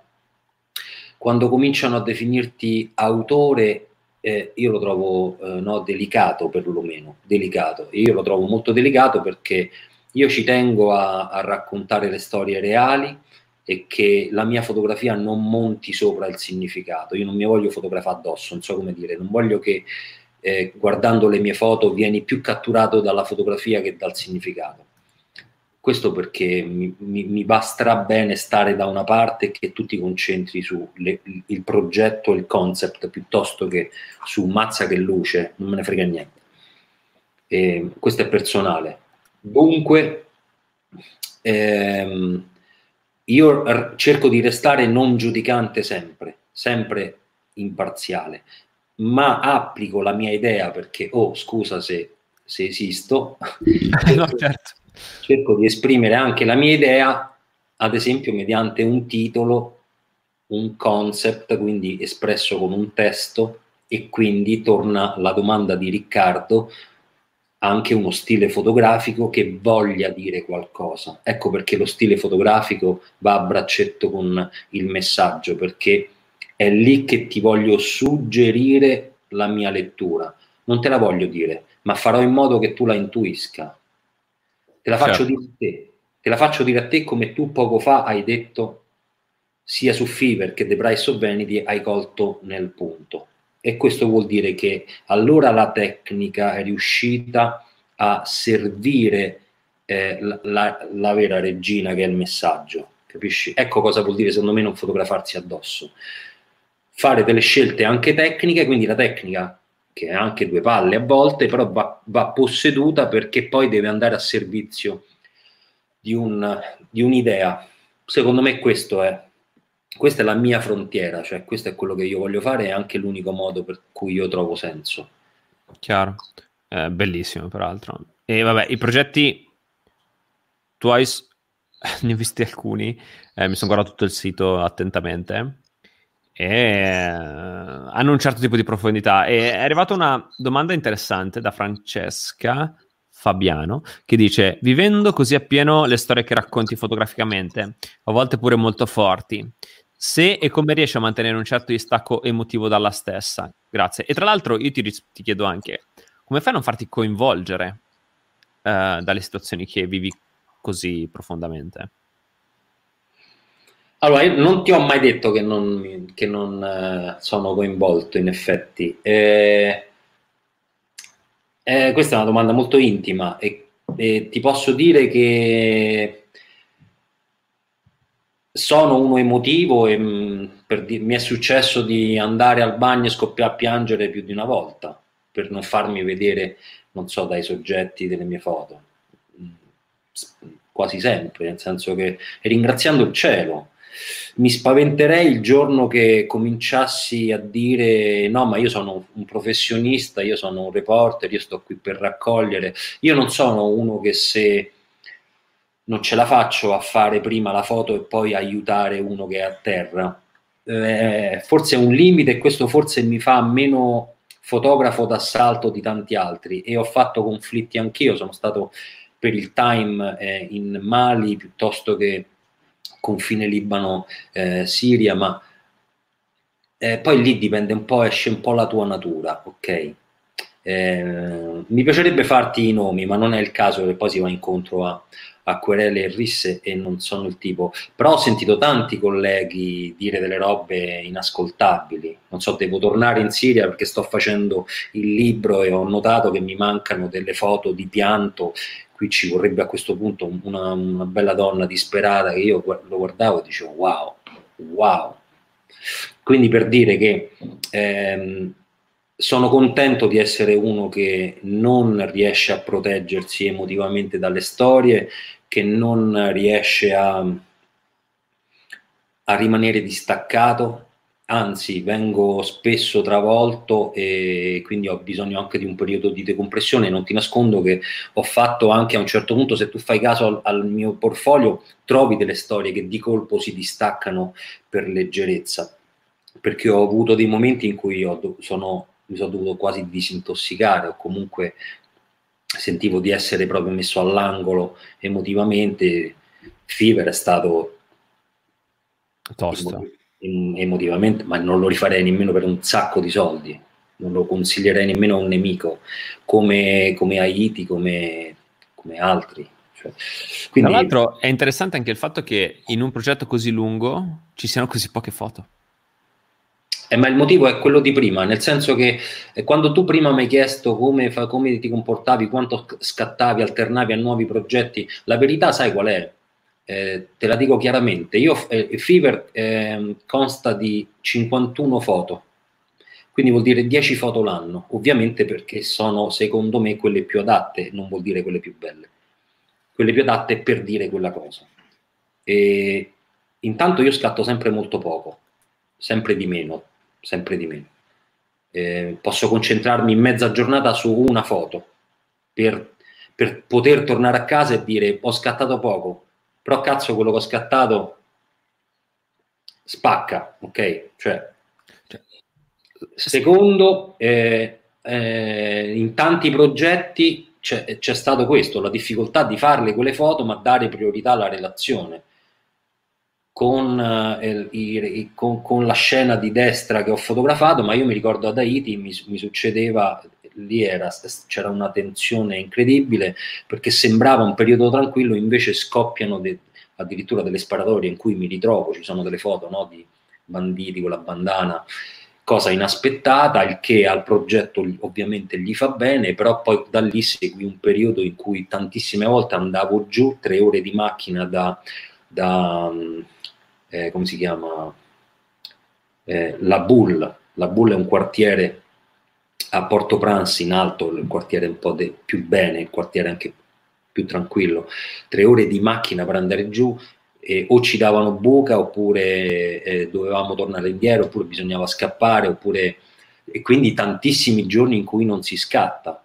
quando cominciano a definirti autore, eh, io lo trovo eh, no, delicato perlomeno, delicato. Io lo trovo molto delicato perché io ci tengo a, a raccontare le storie reali e che la mia fotografia non monti sopra il significato. Io non mi voglio fotografare addosso, non so come dire, non voglio che eh, guardando le mie foto vieni più catturato dalla fotografia che dal significato. Questo perché mi, mi, mi basterà bene stare da una parte che tu ti concentri sul progetto e il concept piuttosto che su mazza che luce, non me ne frega niente. E questo è personale. Dunque, ehm, io cerco di restare non giudicante sempre, sempre imparziale ma applico la mia idea perché, oh, scusa se, se esisto, no, certo. Cerco di esprimere anche la mia idea, ad esempio mediante un titolo, un concept, quindi espresso con un testo, e quindi torna la domanda di Riccardo, anche uno stile fotografico che voglia dire qualcosa. Ecco perché lo stile fotografico va a braccetto con il messaggio, perché è lì che ti voglio suggerire la mia lettura. Non te la voglio dire, ma farò in modo che tu la intuisca. Te la faccio certo. dire a te. Te la faccio dire a te come tu poco fa hai detto sia su Fever che The Price of Vanity hai colto nel punto. E questo vuol dire che allora la tecnica è riuscita a servire eh, la, la, la vera regina che è il messaggio. Capisci? Ecco cosa vuol dire secondo me non fotografarsi addosso fare delle scelte anche tecniche, quindi la tecnica che ha anche due palle a volte, però va, va posseduta perché poi deve andare a servizio di, un, di un'idea. Secondo me questo è, questa è la mia frontiera, cioè questo è quello che io voglio fare, è anche l'unico modo per cui io trovo senso. Chiaro, eh, bellissimo peraltro. E vabbè, i progetti Twice, ne ho visti alcuni, eh, mi sono guardato tutto il sito attentamente hanno un certo tipo di profondità. E è arrivata una domanda interessante da Francesca Fabiano che dice: Vivendo così appieno le storie che racconti fotograficamente, a volte pure molto forti, se e come riesci a mantenere un certo distacco emotivo dalla stessa? Grazie. E tra l'altro, io ti, ti chiedo anche come fai a non farti coinvolgere uh, dalle situazioni che vivi così profondamente? Allora, io non ti ho mai detto che non, che non eh, sono coinvolto, in effetti. Eh, eh, questa è una domanda molto intima e, e ti posso dire che sono uno emotivo e mh, mm, di, mi è successo di andare al bagno e scoppiare a piangere più di una volta per non farmi vedere, non so, dai soggetti delle mie foto. Mm, quasi sempre, nel senso che ringraziando il cielo mi spaventerei il giorno che cominciassi a dire no, ma io sono un professionista, io sono un reporter, io sto qui per raccogliere. Io non sono uno che se non ce la faccio a fare prima la foto e poi aiutare uno che è a terra. Eh, forse è un limite e questo forse mi fa meno fotografo d'assalto di tanti altri e ho fatto conflitti anch'io, sono stato per il time eh, in Mali piuttosto che confine Libano-Siria, eh, ma eh, poi lì dipende un po', esce un po' la tua natura, ok? Eh, mi piacerebbe farti i nomi, ma non è il caso che poi si va incontro a, a querele e risse e non sono il tipo. Però ho sentito tanti colleghi dire delle robe inascoltabili. Non so, devo tornare in Siria perché sto facendo il libro e ho notato che mi mancano delle foto di pianto qui ci vorrebbe a questo punto una, una bella donna disperata che io lo guardavo e dicevo wow, wow. Quindi per dire che ehm, sono contento di essere uno che non riesce a proteggersi emotivamente dalle storie, che non riesce a, a rimanere distaccato, anzi vengo spesso travolto e quindi ho bisogno anche di un periodo di decompressione. Non ti nascondo che ho fatto anche a un certo punto, se tu fai caso al, al mio portfolio, trovi delle storie che di colpo si distaccano per leggerezza, perché ho avuto dei momenti in cui ho, sono, mi sono dovuto quasi disintossicare o comunque sentivo di essere proprio messo all'angolo emotivamente. Fever è stato tosto emotivamente, ma non lo rifarei nemmeno per un sacco di soldi, non lo consiglierei nemmeno a un nemico come, come Haiti, come, come altri. Cioè, quindi... Tra l'altro è interessante anche il fatto che in un progetto così lungo ci siano così poche foto. Eh, ma il motivo è quello di prima, nel senso che eh, quando tu prima mi hai chiesto come, fa, come ti comportavi, quanto scattavi, alternavi a nuovi progetti, la verità sai qual è? Eh, te la dico chiaramente, io, eh, Fever eh, consta di 51 foto, quindi vuol dire 10 foto l'anno, ovviamente perché sono secondo me quelle più adatte, non vuol dire quelle più belle, quelle più adatte per dire quella cosa. E intanto io scatto sempre molto poco, sempre di meno, sempre di meno. Eh, posso concentrarmi in mezza giornata su una foto per, per poter tornare a casa e dire ho scattato poco, però cazzo quello che ho scattato spacca, ok? Cioè, cioè secondo, eh, eh, in tanti progetti c'è, c'è, stato questo, la difficoltà di farle quelle foto, ma dare priorità alla relazione. Con, eh, i, con, con, la scena di destra che ho fotografato, ma io mi ricordo ad Haiti mi, mi succedeva, lì era, c'era una tensione incredibile perché sembrava un periodo tranquillo, invece scoppiano de, addirittura delle sparatorie in cui mi ritrovo, ci sono delle foto no, di banditi con la bandana, cosa inaspettata, il che al progetto ovviamente gli fa bene, però poi da lì segui un periodo in cui tantissime volte andavo giù, tre ore di macchina da, da eh, come si chiama, eh, La Bull, La Bull è un quartiere a Porto Pranzi in alto, il quartiere un po' de- più bene, il quartiere anche più tranquillo, tre ore di macchina per andare giù, eh, o ci davano buca oppure eh, dovevamo tornare indietro, oppure bisognava scappare, oppure... E quindi tantissimi giorni in cui non si scatta,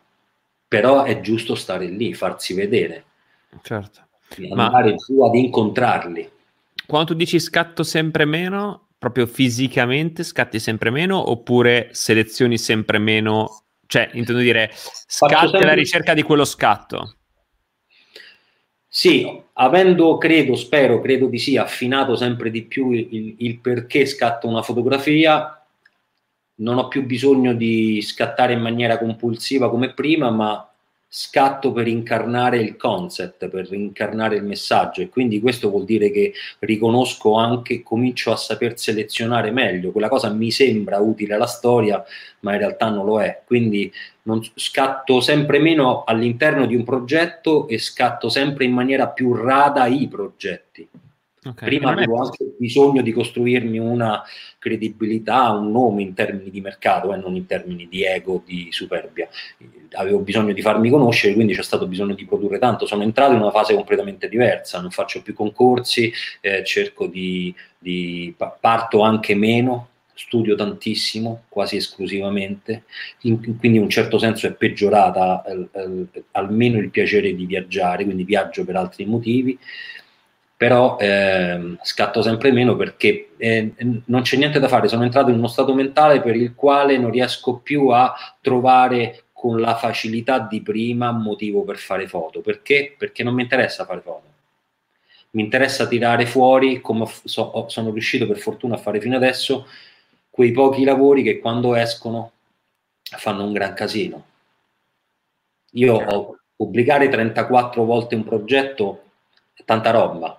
però è giusto stare lì, farsi vedere. Certo. Andare Ma... giù ad incontrarli. Quando tu dici scatto sempre meno, proprio fisicamente scatti sempre meno oppure selezioni sempre meno? Cioè, intendo dire, scatti alla ricerca di quello scatto. Sì, avendo, credo, spero, credo di sì, affinato sempre di più il, il perché scatto una fotografia, non ho più bisogno di scattare in maniera compulsiva come prima, ma scatto per incarnare il concept, per incarnare il messaggio e quindi questo vuol dire che riconosco anche, comincio a saper selezionare meglio, quella cosa mi sembra utile alla storia, ma in realtà non lo è, quindi non, scatto sempre meno all'interno di un progetto e scatto sempre in maniera più rada i progetti. Okay, Prima avevo è... anche bisogno di costruirmi una credibilità, un nome in termini di mercato e eh, non in termini di ego, di superbia. Avevo bisogno di farmi conoscere, quindi c'è stato bisogno di produrre tanto. Sono entrato in una fase completamente diversa, non faccio più concorsi, eh, cerco di, di parto anche meno, studio tantissimo, quasi esclusivamente, in, quindi in un certo senso è peggiorata eh, eh, almeno il piacere di viaggiare, quindi viaggio per altri motivi però eh, scatto sempre meno perché eh, non c'è niente da fare, sono entrato in uno stato mentale per il quale non riesco più a trovare con la facilità di prima motivo per fare foto, perché? Perché non mi interessa fare foto. Mi interessa tirare fuori, come so, sono riuscito per fortuna a fare fino adesso, quei pochi lavori che quando escono fanno un gran casino. Io ho pubblicare 34 volte un progetto è tanta roba,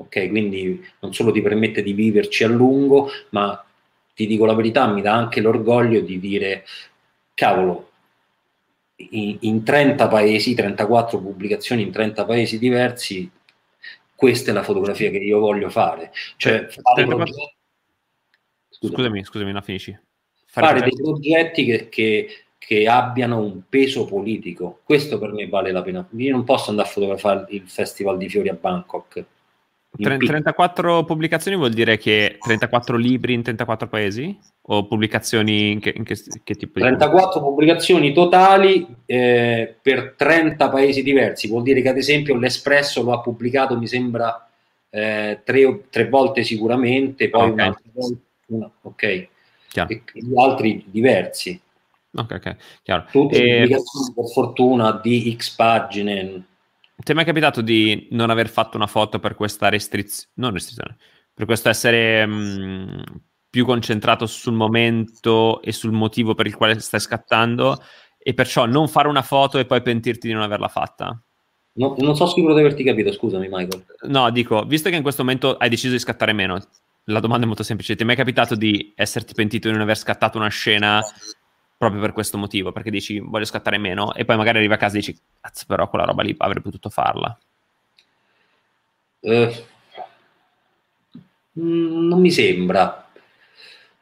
ok? Quindi non solo ti permette di viverci a lungo, ma ti dico la verità, mi dà anche l'orgoglio di dire, cavolo, in, in 30 paesi, 34 pubblicazioni in 30 paesi diversi, questa è la fotografia che io voglio fare. Cioè, fare progetti... Scusami, scusami, no, finisci. Fare, fare dei progetti che, che, che, abbiano un peso politico. Questo per me vale la pena. Io non posso andare a fotografare il Festival di Fiori a Bangkok 34 pubblicazioni vuol dire che 34 libri in 34 paesi? O pubblicazioni in che, in che, che tipo di... 34 pubblicazioni totali eh, per 30 paesi diversi, vuol dire che ad esempio l'Espresso lo ha pubblicato mi sembra eh, tre, tre, volte sicuramente, poi okay. un'altra volta, una, ok, e gli altri diversi. Ok, ok, chiaro. Tutte e... per fortuna di X pagine. Ti è mai capitato di non aver fatto una foto per questa restrizione? Non restrizione, per questo essere mh, più concentrato sul momento e sul motivo per il quale stai scattando e perciò non fare una foto e poi pentirti di non averla fatta? No, non so sicuro di averti capito, scusami Michael. No, dico, visto che in questo momento hai deciso di scattare meno, la domanda è molto semplice, ti è mai capitato di esserti pentito di non aver scattato una scena proprio per questo motivo, perché dici voglio scattare meno e poi magari arrivi a casa e dici cazzo però quella roba lì avrei potuto farla. Eh, non mi sembra,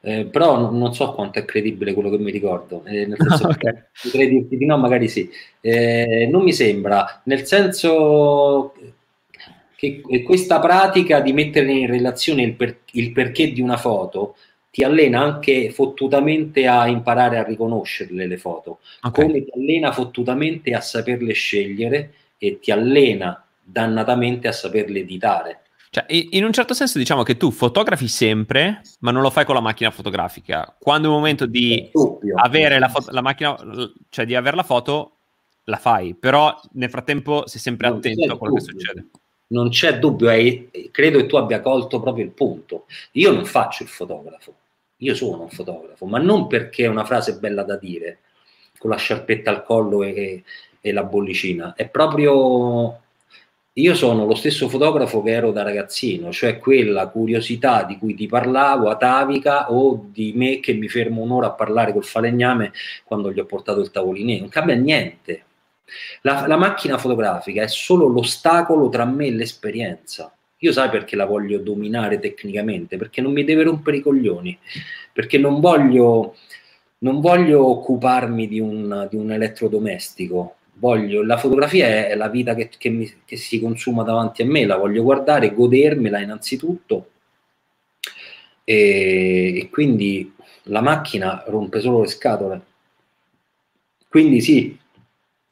eh, però non so quanto è credibile quello che mi ricordo, eh, nel senso okay. potrei dirti di no, magari sì. Eh, non mi sembra, nel senso che questa pratica di mettere in relazione il, per, il perché di una foto ti allena anche fottutamente a imparare a riconoscerle le foto, okay. come ti allena fottutamente a saperle scegliere e ti allena dannatamente a saperle editare. Cioè, in un certo senso diciamo che tu fotografi sempre, ma non lo fai con la macchina fotografica. Quando è il momento di avere la, foto, la macchina, cioè di avere la foto, la fai, però nel frattempo sei sempre non attento a quello dubbio. che succede. Non c'è dubbio, eh, credo che tu abbia colto proprio il punto. Io non faccio il fotografo, io sono un fotografo, ma non perché è una frase bella da dire, con la sciarpetta al collo e, e la bollicina, è proprio io sono lo stesso fotografo che ero da ragazzino, cioè quella curiosità di cui ti parlavo, atavica, o di me che mi fermo un'ora a parlare col falegname quando gli ho portato il tavolino. Non cambia niente. La, la macchina fotografica è solo l'ostacolo tra me e l'esperienza. Io sai perché la voglio dominare tecnicamente? Perché non mi deve rompere i coglioni, perché non voglio, non voglio occuparmi di un, di un elettrodomestico, voglio, la fotografia è la vita che, che, mi, che, si consuma davanti a me, la voglio guardare, godermela innanzitutto e, e quindi la macchina rompe solo le scatole. Quindi sì,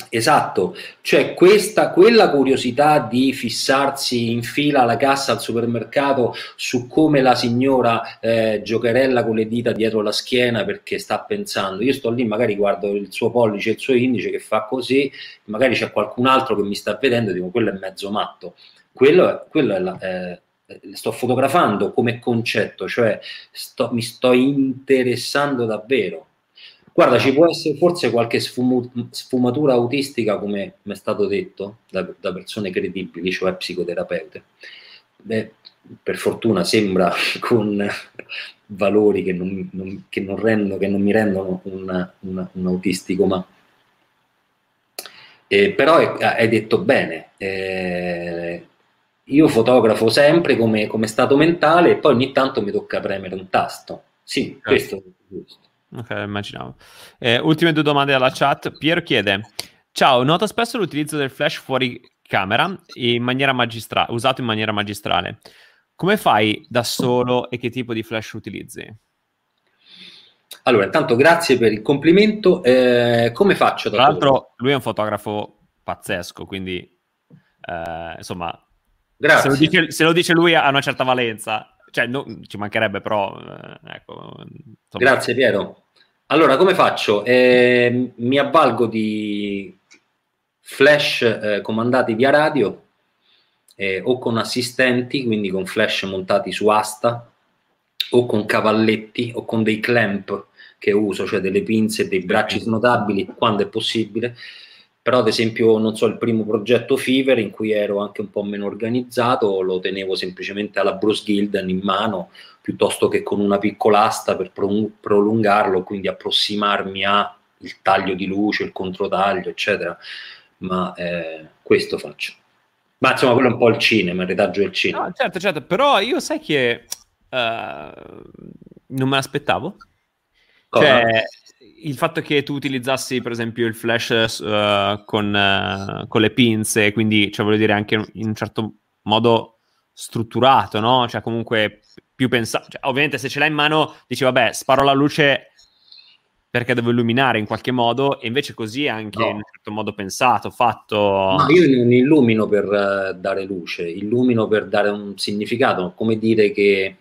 Esatto, cioè questa, quella curiosità di fissarsi in fila alla cassa al supermercato su come la signora eh, giocherella con le dita dietro la schiena perché sta pensando, io sto lì magari guardo il suo pollice e il suo indice che fa così, magari c'è qualcun altro che mi sta vedendo e dico quello è mezzo matto, quello, quello è la, eh, sto fotografando come concetto, cioè sto, mi sto interessando davvero Guarda, ci può essere forse qualche sfumatura autistica, come mi è stato detto da, da persone credibili, cioè psicoterapeute. Beh, per fortuna sembra con valori che non, non, che non, rendo, che non mi rendono un, un, un autistico, ma eh, però hai detto bene, eh, io fotografo sempre come, come, stato mentale e poi ogni tanto mi tocca premere un tasto. Sì, certo. questo è giusto. Ok, immaginavo. Eh, ultime due domande alla chat. Piero chiede: Ciao, noto spesso l'utilizzo del flash fuori camera in maniera magistra- usato in maniera magistrale. Come fai da solo e che tipo di flash utilizzi? Allora, intanto grazie per il complimento. Eh, come faccio da Tra l'altro, solo? lui è un fotografo pazzesco, quindi eh, insomma, se lo, dice, se lo, dice, lui ha una certa valenza. Cioè, no, ci mancherebbe, però. Eh, ecco, Grazie, Piero. Allora, come faccio? Eh, mi avvalgo di flash eh, comandati via radio eh, o con assistenti, quindi con flash montati su asta o con cavalletti o con dei clamp che uso, cioè delle pinze e dei bracci snotabili quando è possibile. Però, ad esempio, non so, il primo progetto Fever in cui ero anche un po' meno organizzato, lo tenevo semplicemente alla Bruce Gilden in mano piuttosto che con una piccola asta per prolungarlo, quindi approssimarmi al taglio di luce, il controtaglio, eccetera. Ma eh, questo faccio. Ma insomma, quello è un po' il cinema, il retaggio del cinema. No, certo, certo, però io sai che uh, non me l'aspettavo. Cosa? Cioè, il fatto che tu utilizzassi, per esempio, il flash uh, con, uh, con, le pinze, quindi, cioè, voglio dire, anche in un certo modo strutturato, no? Cioè, comunque più pensato. Cioè, ovviamente, se ce l'hai in mano, dici, vabbè, sparo la luce perché devo illuminare in qualche modo, e invece così è anche no. in un certo modo pensato, fatto. No, io non illumino per uh, dare luce, illumino per dare un significato, come dire che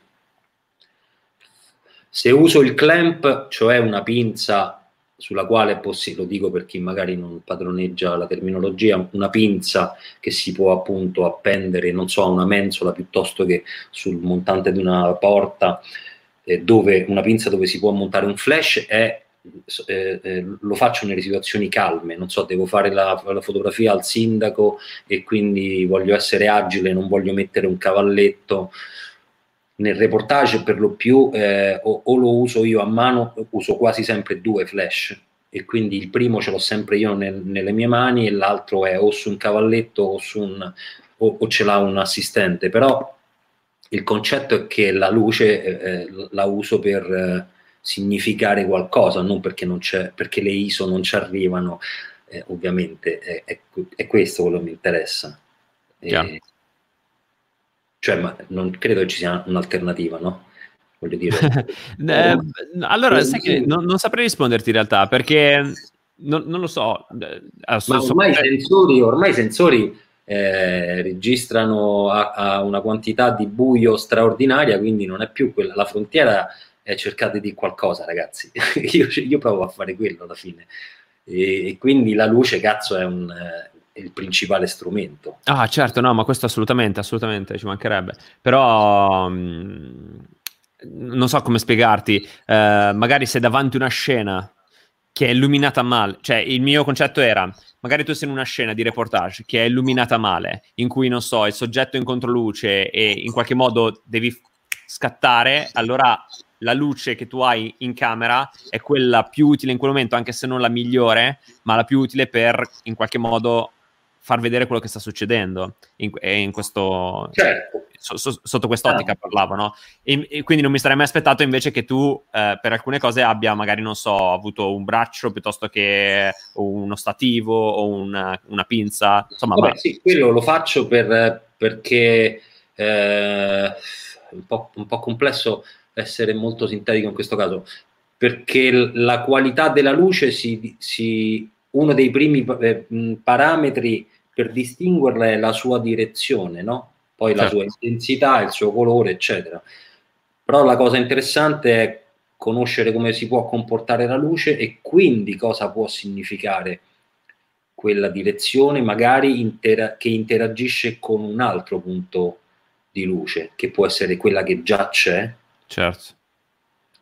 se uso il clamp, cioè una pinza sulla quale lo dico per chi magari non padroneggia la terminologia, una pinza che si può appunto appendere, non so, a una mensola piuttosto che sul montante di una porta, eh, dove una pinza dove si può montare un flash è eh, eh, lo faccio nelle situazioni calme, non so, devo fare la, la, fotografia al sindaco e quindi voglio essere agile, non voglio mettere un cavalletto. Nel reportage per lo più eh, o, o, lo uso io a mano, uso quasi sempre due flash. E quindi il primo ce l'ho sempre io nel, nelle mie mani e l'altro è o su un cavalletto o, su un, o, o ce l'ha un assistente, però il concetto è che la luce eh, eh la uso per eh, significare qualcosa, non perché, non perché le ISO non ci arrivano, eh, ovviamente è, è, è, questo quello che mi interessa. E, cioè, ma non credo che ci sia un'alternativa, no? Voglio dire. eh, allora, sai che non, non, saprei risponderti in realtà, perché non, non lo so. Eh, ma ormai i sensori, ormai sensori eh, registrano a, a, una quantità di buio straordinaria, quindi non è più quella, la frontiera eh, cercate di qualcosa, ragazzi. io, io, provo a fare quello alla fine. E, e quindi la luce, cazzo, è, un, è, il principale strumento. Ah, certo, no, ma questo assolutamente, assolutamente, ci mancherebbe. Però... Mh, mm, non so come spiegarti, eh, magari sei davanti una scena che è illuminata male, cioè il mio concetto era, magari tu sei in una scena di reportage che è illuminata male, in cui non so, il soggetto è in controluce e in qualche modo devi scattare, allora la luce che tu hai in camera è quella più utile in quel momento, anche se non la migliore, ma la più utile per in qualche modo far vedere quello che sta succedendo in, in questo, certo. so, so, sotto quest'ottica certo. parlavo, no? E, e, quindi non mi sarei mai aspettato invece che tu eh, per alcune cose abbia magari, non so, avuto un braccio piuttosto che uno stativo o una, una pinza, insomma. Vabbè, sì, quello lo faccio per, perché eh, un, po', un po' complesso essere molto sintetico in questo caso, perché la qualità della luce si, si uno dei primi eh, parametri per distinguerla è la sua direzione, no? poi certo. la sua intensità, il suo colore, eccetera. Però la cosa interessante è conoscere come si può comportare la luce e quindi cosa può significare quella direzione, magari intera- che interagisce con un altro punto di luce, che può essere quella che già c'è, Certo.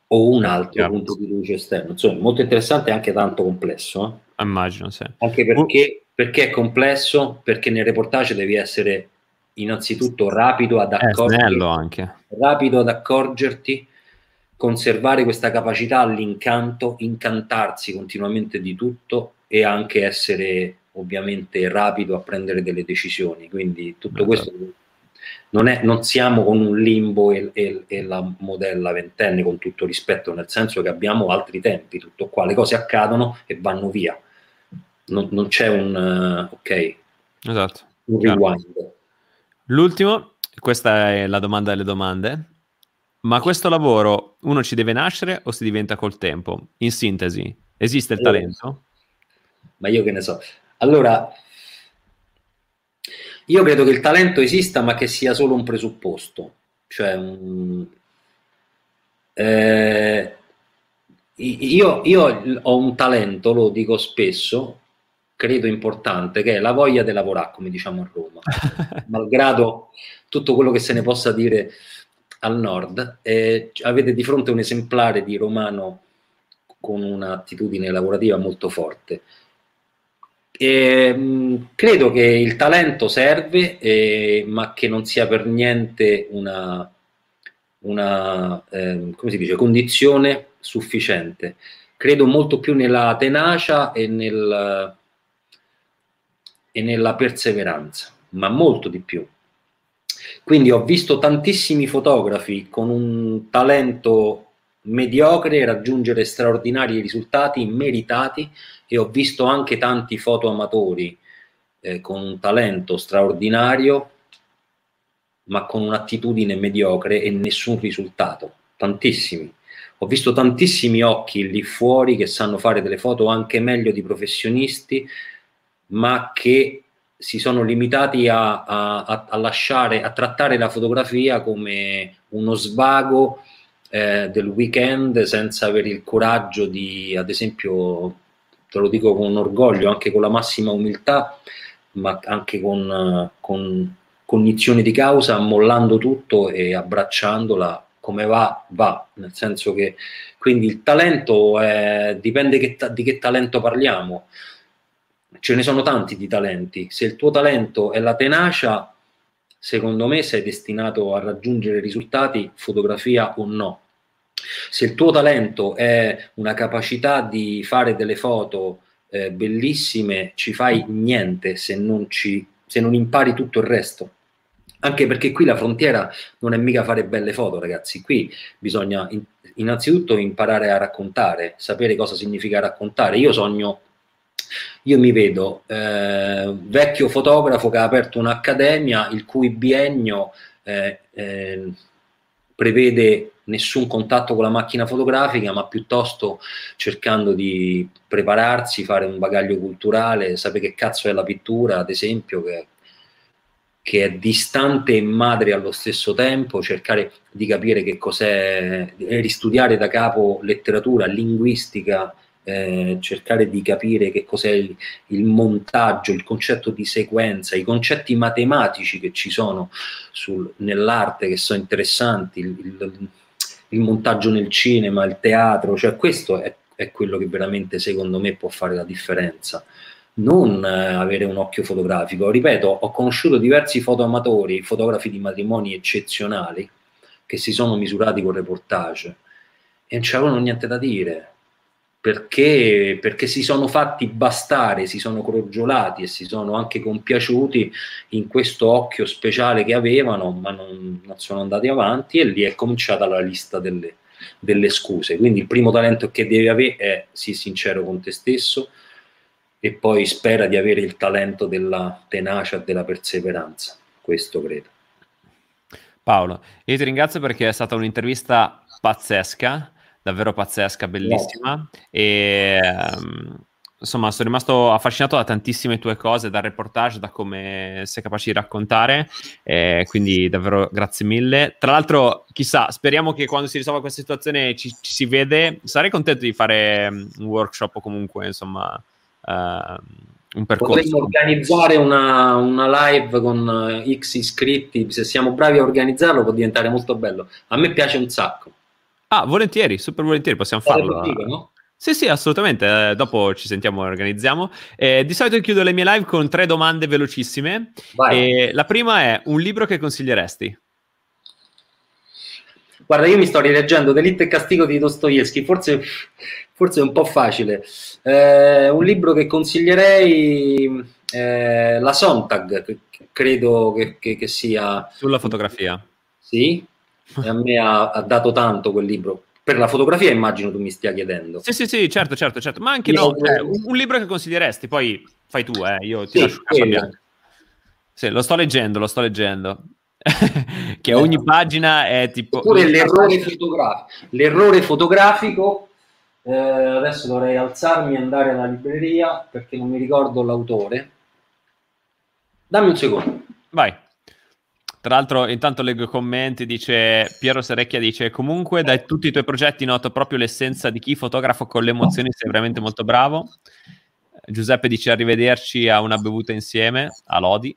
O un altro certo. punto di luce esterno. Insomma, molto interessante e anche tanto complesso. Eh? Immagino, sì. Anche perché, perché, è complesso? Perché nel reportage devi essere innanzitutto rapido ad accorgerti, rapido ad accorgerti, conservare questa capacità all'incanto, incantarsi continuamente di tutto e anche essere ovviamente rapido a prendere delle decisioni. Quindi tutto questo non, è, non, siamo con un limbo e, e, e, la modella ventenne con tutto rispetto, nel senso che abbiamo altri tempi, tutto qua, le cose accadono e vanno via. Non, non c'è un uh, ok, esatto. un rewind. L'ultimo, questa è la domanda delle domande. Ma questo lavoro uno ci deve nascere o si diventa col tempo? In sintesi, esiste il talento? Ma io che ne so. Allora, io credo che il talento esista, ma che sia solo un presupposto. Cioè, um, eh, io, io, ho un talento, lo dico spesso, credo importante, che è la voglia di lavorare, come diciamo a Roma, malgrado tutto quello che se ne possa dire al nord. Eh, avete di fronte un esemplare di romano con un'attitudine lavorativa molto forte. E, mh, credo che il talento serve, eh, ma che non sia per niente una, una eh, come si dice, condizione sufficiente. Credo molto più nella tenacia e, nel, e nella perseveranza, ma molto di più. Quindi ho visto tantissimi fotografi con un talento mediocre raggiungere straordinari risultati meritati e ho visto anche tanti fotoamatori eh, con un talento straordinario ma con un'attitudine mediocre e nessun risultato, tantissimi. Ho visto tantissimi occhi lì fuori che sanno fare delle foto anche meglio di professionisti, ma che si sono limitati a, a, a lasciare, a trattare la fotografia come uno svago eh, del weekend senza avere il coraggio di, ad esempio, te lo dico con orgoglio, anche con la massima umiltà, ma anche con, con cognizione di causa, mollando tutto e abbracciandola come va, va, nel senso che quindi il talento è, dipende che di che talento parliamo. Ce ne sono tanti di talenti. Se il tuo talento è la tenacia, secondo me sei destinato a raggiungere risultati, fotografia o no. Se il tuo talento è una capacità di fare delle foto eh, bellissime, ci fai niente se non, ci, se non impari tutto il resto anche perché qui la frontiera non è mica fare belle foto, ragazzi. Qui bisogna in, innanzitutto imparare a raccontare, sapere cosa significa raccontare. Io sogno, io mi vedo eh, vecchio fotografo che ha aperto un'accademia il cui biennio eh, eh, prevede nessun contatto con la macchina fotografica, ma piuttosto cercando di prepararsi, fare un bagaglio culturale, sapere che cazzo è la pittura, ad esempio, che che è distante e madre allo stesso tempo, cercare di capire che cos'è, ristudiare da capo letteratura, linguistica, eh, cercare di capire che cos'è il, il, montaggio, il concetto di sequenza, i concetti matematici che ci sono sul, nell'arte che sono interessanti, il, il, il, montaggio nel cinema, il teatro, cioè questo è, è quello che veramente secondo me può fare la differenza non eh, avere un occhio fotografico. Ripeto, ho conosciuto diversi fotoamatori, fotografi di matrimoni eccezionali, che si sono misurati con reportage e non c'avevano niente da dire. Perché, perché si sono fatti bastare, si sono crogiolati e si sono anche compiaciuti in questo occhio speciale che avevano, ma non, non sono andati avanti e lì è cominciata la lista delle, delle scuse. Quindi il primo talento che devi avere è sii sincero con te stesso, e poi spera di avere il talento della tenacia e della perseveranza. Questo credo. Paolo, io ti ringrazio perché è stata un'intervista pazzesca, davvero pazzesca, bellissima. E um, insomma, sono rimasto affascinato da tantissime tue cose, dal reportage, da come sei capace di raccontare. Eh, quindi davvero grazie mille. Tra l'altro, chissà, speriamo che quando si risolva questa situazione ci, ci si vede. Sarei contento di fare um, un workshop o comunque, insomma uh, un percorso. Potremmo organizzare una, una, live con eh, X iscritti, se siamo bravi a organizzarlo può diventare molto bello. A me piace un sacco. Ah, volentieri, super volentieri, possiamo farlo. Figo, no? Sì, sì, assolutamente. Eh, dopo ci sentiamo e organizziamo. Eh, di solito chiudo le mie live con tre domande velocissime. Eh, la prima è un libro che consiglieresti? Guarda, io mi sto rileggendo Delitto e Castigo di Dostoevsky, forse, forse è un po' facile. Eh, un libro che consiglierei, eh, La Sontag, credo che, che, che, sia... Sulla fotografia. Sì, a me ha, ha, dato tanto quel libro. Per la fotografia immagino tu mi stia chiedendo. Sì, sì, sì, certo, certo, certo. Ma anche no, eh, un, un, libro che consiglieresti, poi fai tu, eh, io ti sì, lascio Sì, lo sto leggendo, lo sto leggendo. che ogni eh. pagina è tipo... Oppure l'errore fotografico. L'errore fotografico, eh, adesso dovrei alzarmi e andare alla libreria perché non mi ricordo l'autore. Dammi un secondo. Vai. Tra l'altro, intanto leggo i commenti, dice Piero Serecchia dice comunque da tutti i tuoi progetti noto proprio l'essenza di chi fotografo con le emozioni, sei veramente molto bravo. Giuseppe dice arrivederci a una bevuta insieme, a Lodi.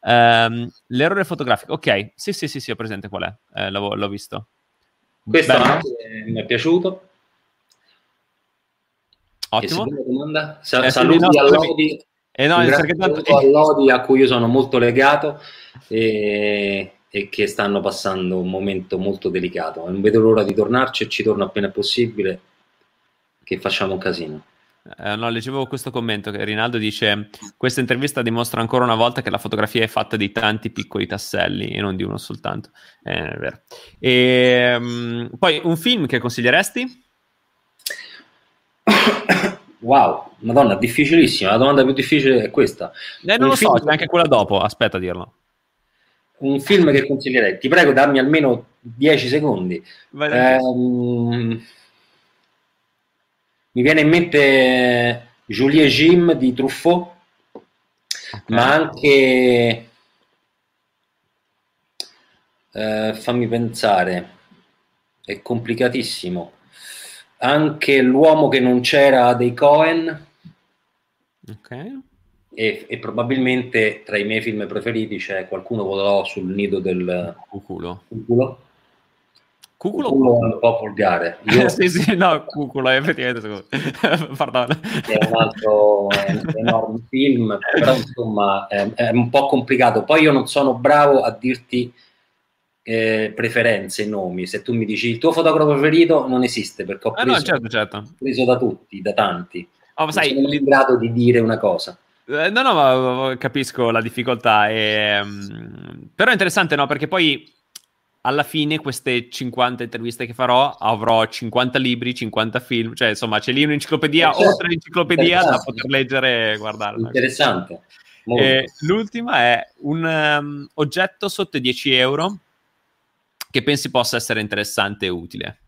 um, l'errore fotografico, ok, sì, sì, sì, sì, ho presente qual è, eh, l'ho, l'ho, visto. Questo mi è piaciuto. Ottimo. Sa- eh, saluti no, a Lodi. Eh no, tanto... a Lodi a cui io sono molto legato e, e, che stanno passando un momento molto delicato. Non vedo l'ora di tornarci e ci torno appena possibile che facciamo un casino. Eh, no, leggevo questo commento che Rinaldo dice: Questa intervista dimostra ancora una volta che la fotografia è fatta di tanti piccoli tasselli e non di uno soltanto. Eh, è vero. E, um, poi un film che consiglieresti? Wow, madonna, difficilissima. La domanda più difficile è questa. Eh, non un lo so, c'è anche quella dopo. Aspetta a dirlo. Un film che consiglierei? Ti prego, dammi almeno 10 secondi. Um, mi viene in mente Julie Jim di Truffaut, okay. ma anche eh, fammi pensare è complicatissimo. Anche l'uomo che non c'era dei Cohen. Ok. E, e, probabilmente tra i miei film preferiti c'è qualcuno volerò sul nido del cuculo. cuculo. Cuculo, cuculo è un po' volgare. Io... sì, sì, no, cuculo, effettivamente. Pardon. È un altro è un enorme film, però insomma è, è, un po' complicato. Poi io non sono bravo a dirti eh, preferenze, nomi. Se tu mi dici il tuo fotografo preferito, non esiste perché ho preso, ah, no, certo, certo. preso da tutti, da tanti. Oh, sai, non sono in grado di dire una cosa. Eh, no, no, capisco la difficoltà. E, um, però è interessante, no? Perché poi alla fine queste 50 interviste che farò avrò 50 libri, 50 film, cioè insomma c'è lì un'enciclopedia eh, certo. oltre l'enciclopedia da poter leggere e guardare. Interessante. E l'ultima è un um, oggetto sotto i 10 euro che pensi possa essere interessante e utile.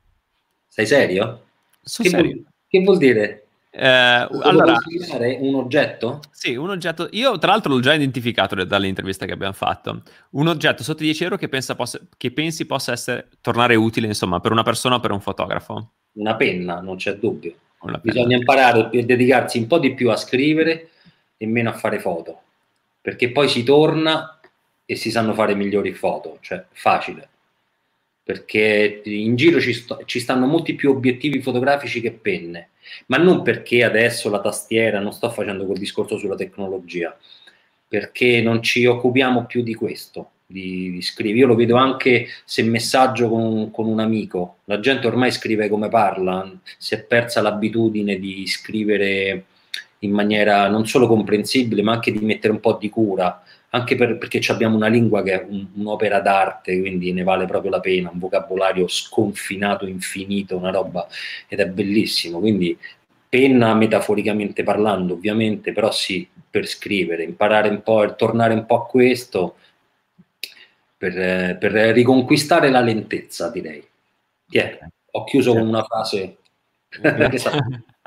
Sei serio? Sono che, serio. Vuol, che vuol dire? Eh, allora, un oggetto? Sì, un oggetto. Io, tra l'altro, l'ho già identificato dall'intervista che abbiamo fatto. Un oggetto sotto 10 euro che, possa, che pensi possa essere, tornare utile, insomma, per una persona o per un fotografo. Una penna, non c'è dubbio. Bisogna imparare per dedicarsi un po' di più a scrivere e meno a fare foto, perché poi si torna e si sanno fare migliori foto, cioè facile perché in giro ci, sto, ci, stanno molti più obiettivi fotografici che penne, ma non perché adesso la tastiera, non sto facendo quel discorso sulla tecnologia, perché non ci occupiamo più di questo, di, di scrivere. Io lo vedo anche se messaggio con, con, un amico, la gente ormai scrive come parla, si è persa l'abitudine di scrivere in maniera non solo comprensibile, ma anche di mettere un po' di cura anche per, perché abbiamo una lingua che è un, un'opera d'arte, quindi ne vale proprio la pena, un vocabolario sconfinato, infinito, una roba, ed è bellissimo. Quindi penna metaforicamente parlando, ovviamente, però sì, per scrivere, imparare un po' e tornare un po' a questo, per, per riconquistare la lentezza, direi. Yeah. Ho chiuso con una frase,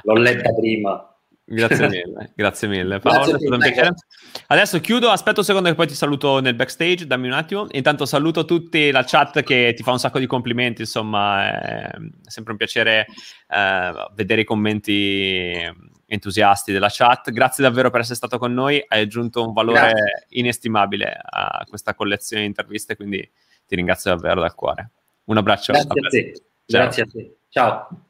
l'ho letta prima. Grazie mille, grazie mille. Paolo, grazie Adesso chiudo, aspetto un secondo che poi ti saluto nel backstage, dammi un attimo. Intanto saluto tutti la chat che ti fa un sacco di complimenti, insomma è sempre un piacere eh, vedere i commenti entusiasti della chat. Grazie davvero per essere stato con noi, hai aggiunto un valore grazie. inestimabile a questa collezione di interviste, quindi ti ringrazio davvero dal cuore. Un abbraccio. Grazie a te. Grazie a te. Ciao.